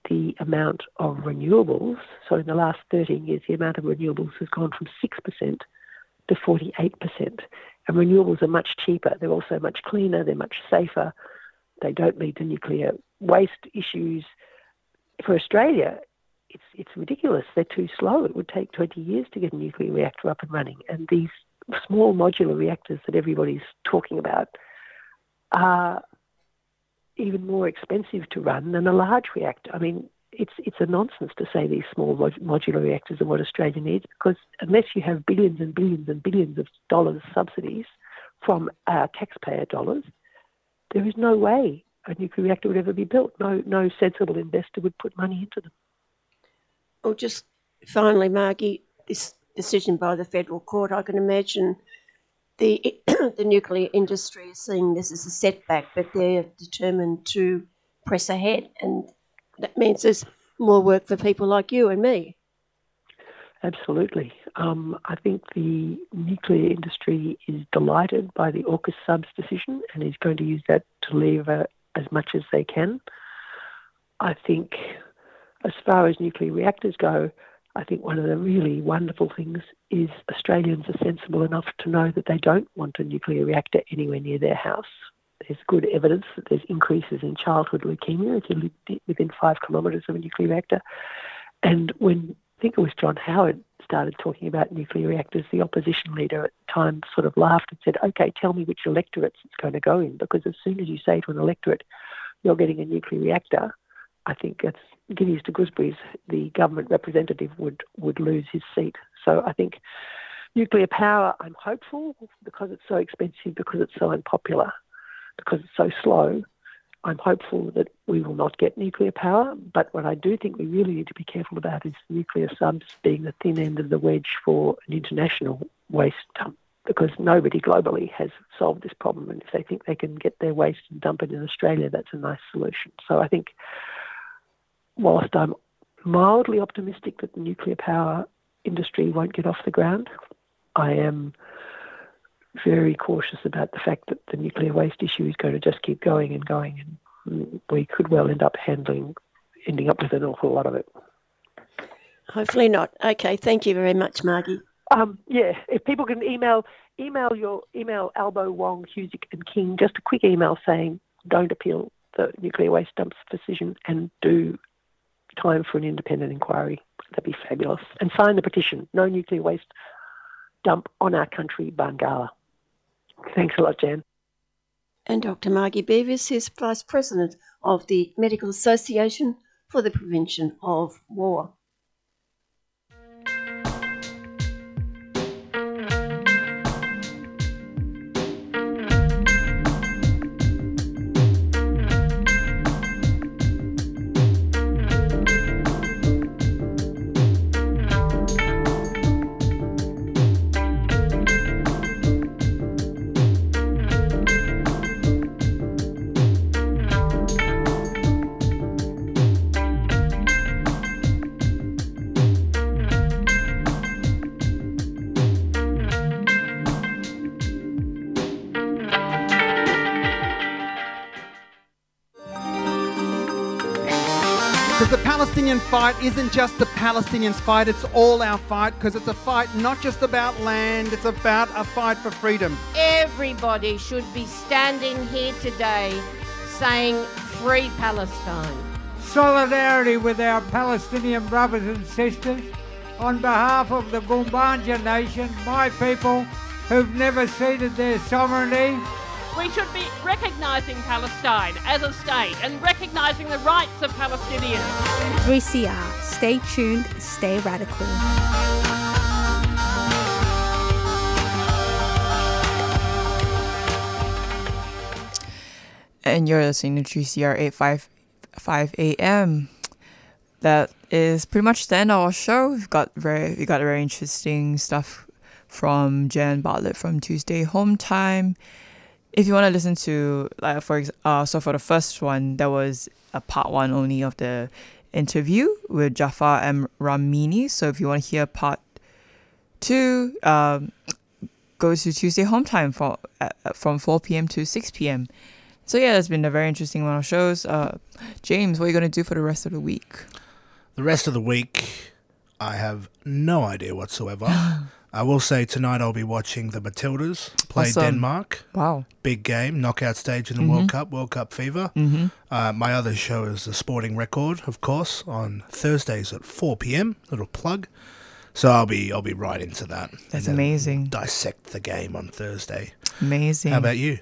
the amount of renewables, so in the last 13 years, the amount of renewables has gone from 6% to 48%. And renewables are much cheaper. They're also much cleaner. They're much safer. They don't lead to nuclear waste issues. For Australia, it's it's ridiculous. They're too slow. It would take 20 years to get a nuclear reactor up and running. And these small modular reactors that everybody's talking about are even more expensive to run than a large reactor. I mean, it's it's a nonsense to say these small modular reactors are what Australia needs because unless you have billions and billions and billions of dollars subsidies from our taxpayer dollars, there is no way a nuclear reactor would ever be built. No no sensible investor would put money into them. Well, just finally, Margie, this decision by the federal court, I can imagine the (clears throat) the nuclear industry is seeing this as a setback, but they're determined to press ahead, and that means there's more work for people like you and me. Absolutely. Um, I think the nuclear industry is delighted by the AUKUS subs decision and is going to use that to lever as much as they can. I think, as far as nuclear reactors go, I think one of the really wonderful things is Australians are sensible enough to know that they don't want a nuclear reactor anywhere near their house. There's good evidence that there's increases in childhood leukemia if you live within five kilometres of a nuclear reactor. And when I think it was John Howard started talking about nuclear reactors, the opposition leader at the time sort of laughed and said, okay, tell me which electorates it's going to go in, because as soon as you say to an electorate, you're getting a nuclear reactor, I think that's Guineas to Gooseberry's, the government representative would, would lose his seat. So I think nuclear power, I'm hopeful because it's so expensive, because it's so unpopular, because it's so slow. I'm hopeful that we will not get nuclear power, but what I do think we really need to be careful about is nuclear subs being the thin end of the wedge for an international waste dump because nobody globally has solved this problem. And if they think they can get their waste and dump it in Australia, that's a nice solution. So I think whilst I'm mildly optimistic that the nuclear power industry won't get off the ground, I am very cautious about the fact that the nuclear waste issue is going to just keep going and going, and we could well end up handling, ending up with an awful lot of it. Hopefully not. Okay, thank you very much, Margie. Um, yeah, if people can email email your email Albo Wong Husic and King just a quick email saying don't appeal the nuclear waste dumps decision and do time for an independent inquiry. That'd be fabulous. And sign the petition. No nuclear waste dump on our country, Barngala. Thanks a lot, Jan. And Dr. Margie Beavis is Vice President of the Medical Association for the Prevention of War. Palestinian fight isn't just the Palestinians' fight, it's all our fight because it's a fight not just about land, it's about a fight for freedom. Everybody should be standing here today saying Free Palestine. Solidarity with our Palestinian brothers and sisters on behalf of the Gumbanja Nation, my people who've never ceded their sovereignty. We should be recognising Palestine as a state and recognising the rights of Palestinians. 3CR. Stay tuned, stay radical. And you're listening to 3CR 855 AM. That is pretty much the end of our show. We've got very we got very interesting stuff from Jan Bartlett from Tuesday Home Time. If you want to listen to like for ex- uh so for the first one that was a part one only of the interview with Jafar M Ramini. So if you want to hear part two, um, go to Tuesday Home Time for uh, from 4 p.m. to 6 p.m. So yeah, it's been a very interesting one of shows. Uh, James, what are you gonna do for the rest of the week? The rest of the week, I have no idea whatsoever. (laughs) I will say tonight I'll be watching the Matildas play Awesome. Denmark. Wow. Big game, knockout stage in the Mhm. World Cup, World Cup fever. Mhm. Uh, my other show is the Sporting Record, of course, on Thursdays at 4 p.m. Little plug. So I'll be I'll be right into that. That's amazing. Dissect the game on Thursday. Amazing. How about you?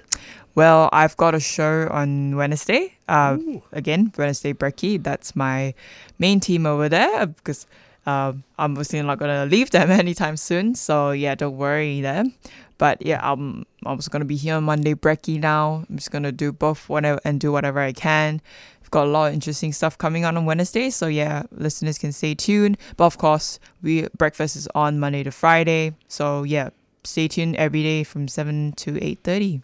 Well, I've got a show on Wednesday. Uh, again, Wednesday Brekkie. That's my main team over there because um, I'm obviously not gonna leave them (laughs) anytime soon. So yeah, don't worry there. But yeah, I'm I'm also gonna be here on Monday Brekkie now. I'm just gonna do both whatever and do whatever I can. We've got a lot of interesting stuff coming on on Wednesday, so yeah, listeners can stay tuned. But of course, we breakfast is on Monday to Friday, so yeah, stay tuned every day from seven to eight thirty.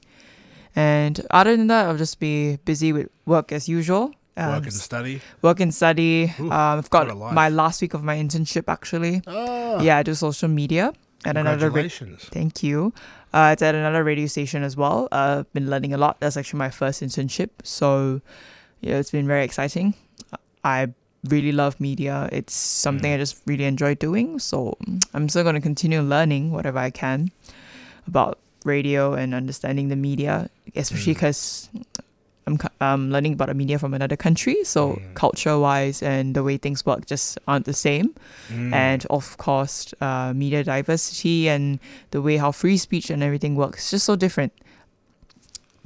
And other than that, I'll just be busy with work as usual. Work and study? Work and study. Ooh, um, I've got my last week of my internship actually. Oh. Yeah, I do social media at another. ra- Congratulations. Thank you. Uh, it's at another radio station as well. Uh, I've been learning a lot. That's actually my first internship. So, yeah, it's been very exciting. I really love media. It's something I just really enjoy doing. So, I'm still going to continue learning whatever I can about radio and understanding the media, especially because I'm co- um, learning about media from another country. So, culture wise and the way things work just aren't the same. Mm. And of course, uh, media diversity and the way how free speech and everything works is just so different.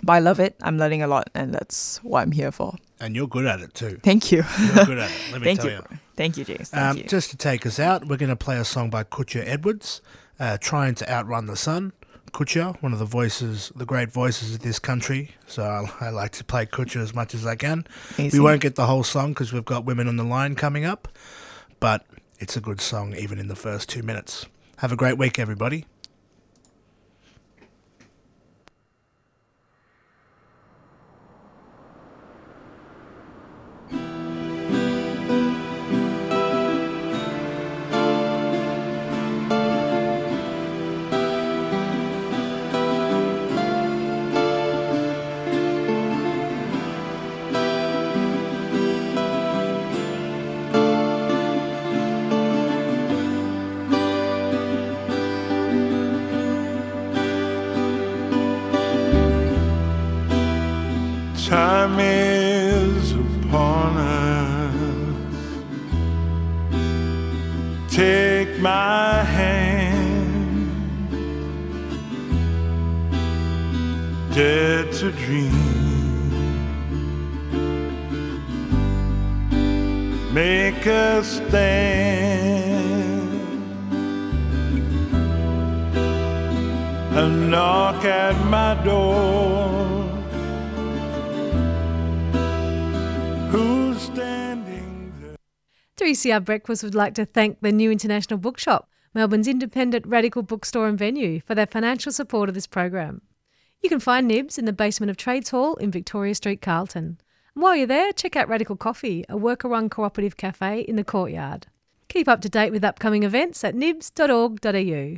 But I love it. I'm learning a lot, and that's what I'm here for. And you're good at it too. Thank you. You're good at it. Let me (laughs) Thank tell you. you. Thank you, James. Thank Um, you. just to take us out, we're going to play a song by Kutcha Edwards, uh, trying to outrun the sun. Kutcha, one of the voices, the great voices of this country. So I, I like to play Kutcha as much as I can. Amazing. We won't get the whole song because we've got women on the line coming up, but it's a good song even in the first two minutes. Have a great week, everybody. Stand and knock at my door. Who's standing 3CR Breakfast would like to thank the New International Bookshop, Melbourne's independent radical bookstore and venue, for their financial support of this program. You can find Nibs in the basement of Trades Hall in Victoria Street, Carlton. While you're there, check out Radical Coffee, a worker run cooperative cafe in the courtyard. Keep up to date with upcoming events at nibs.org.au.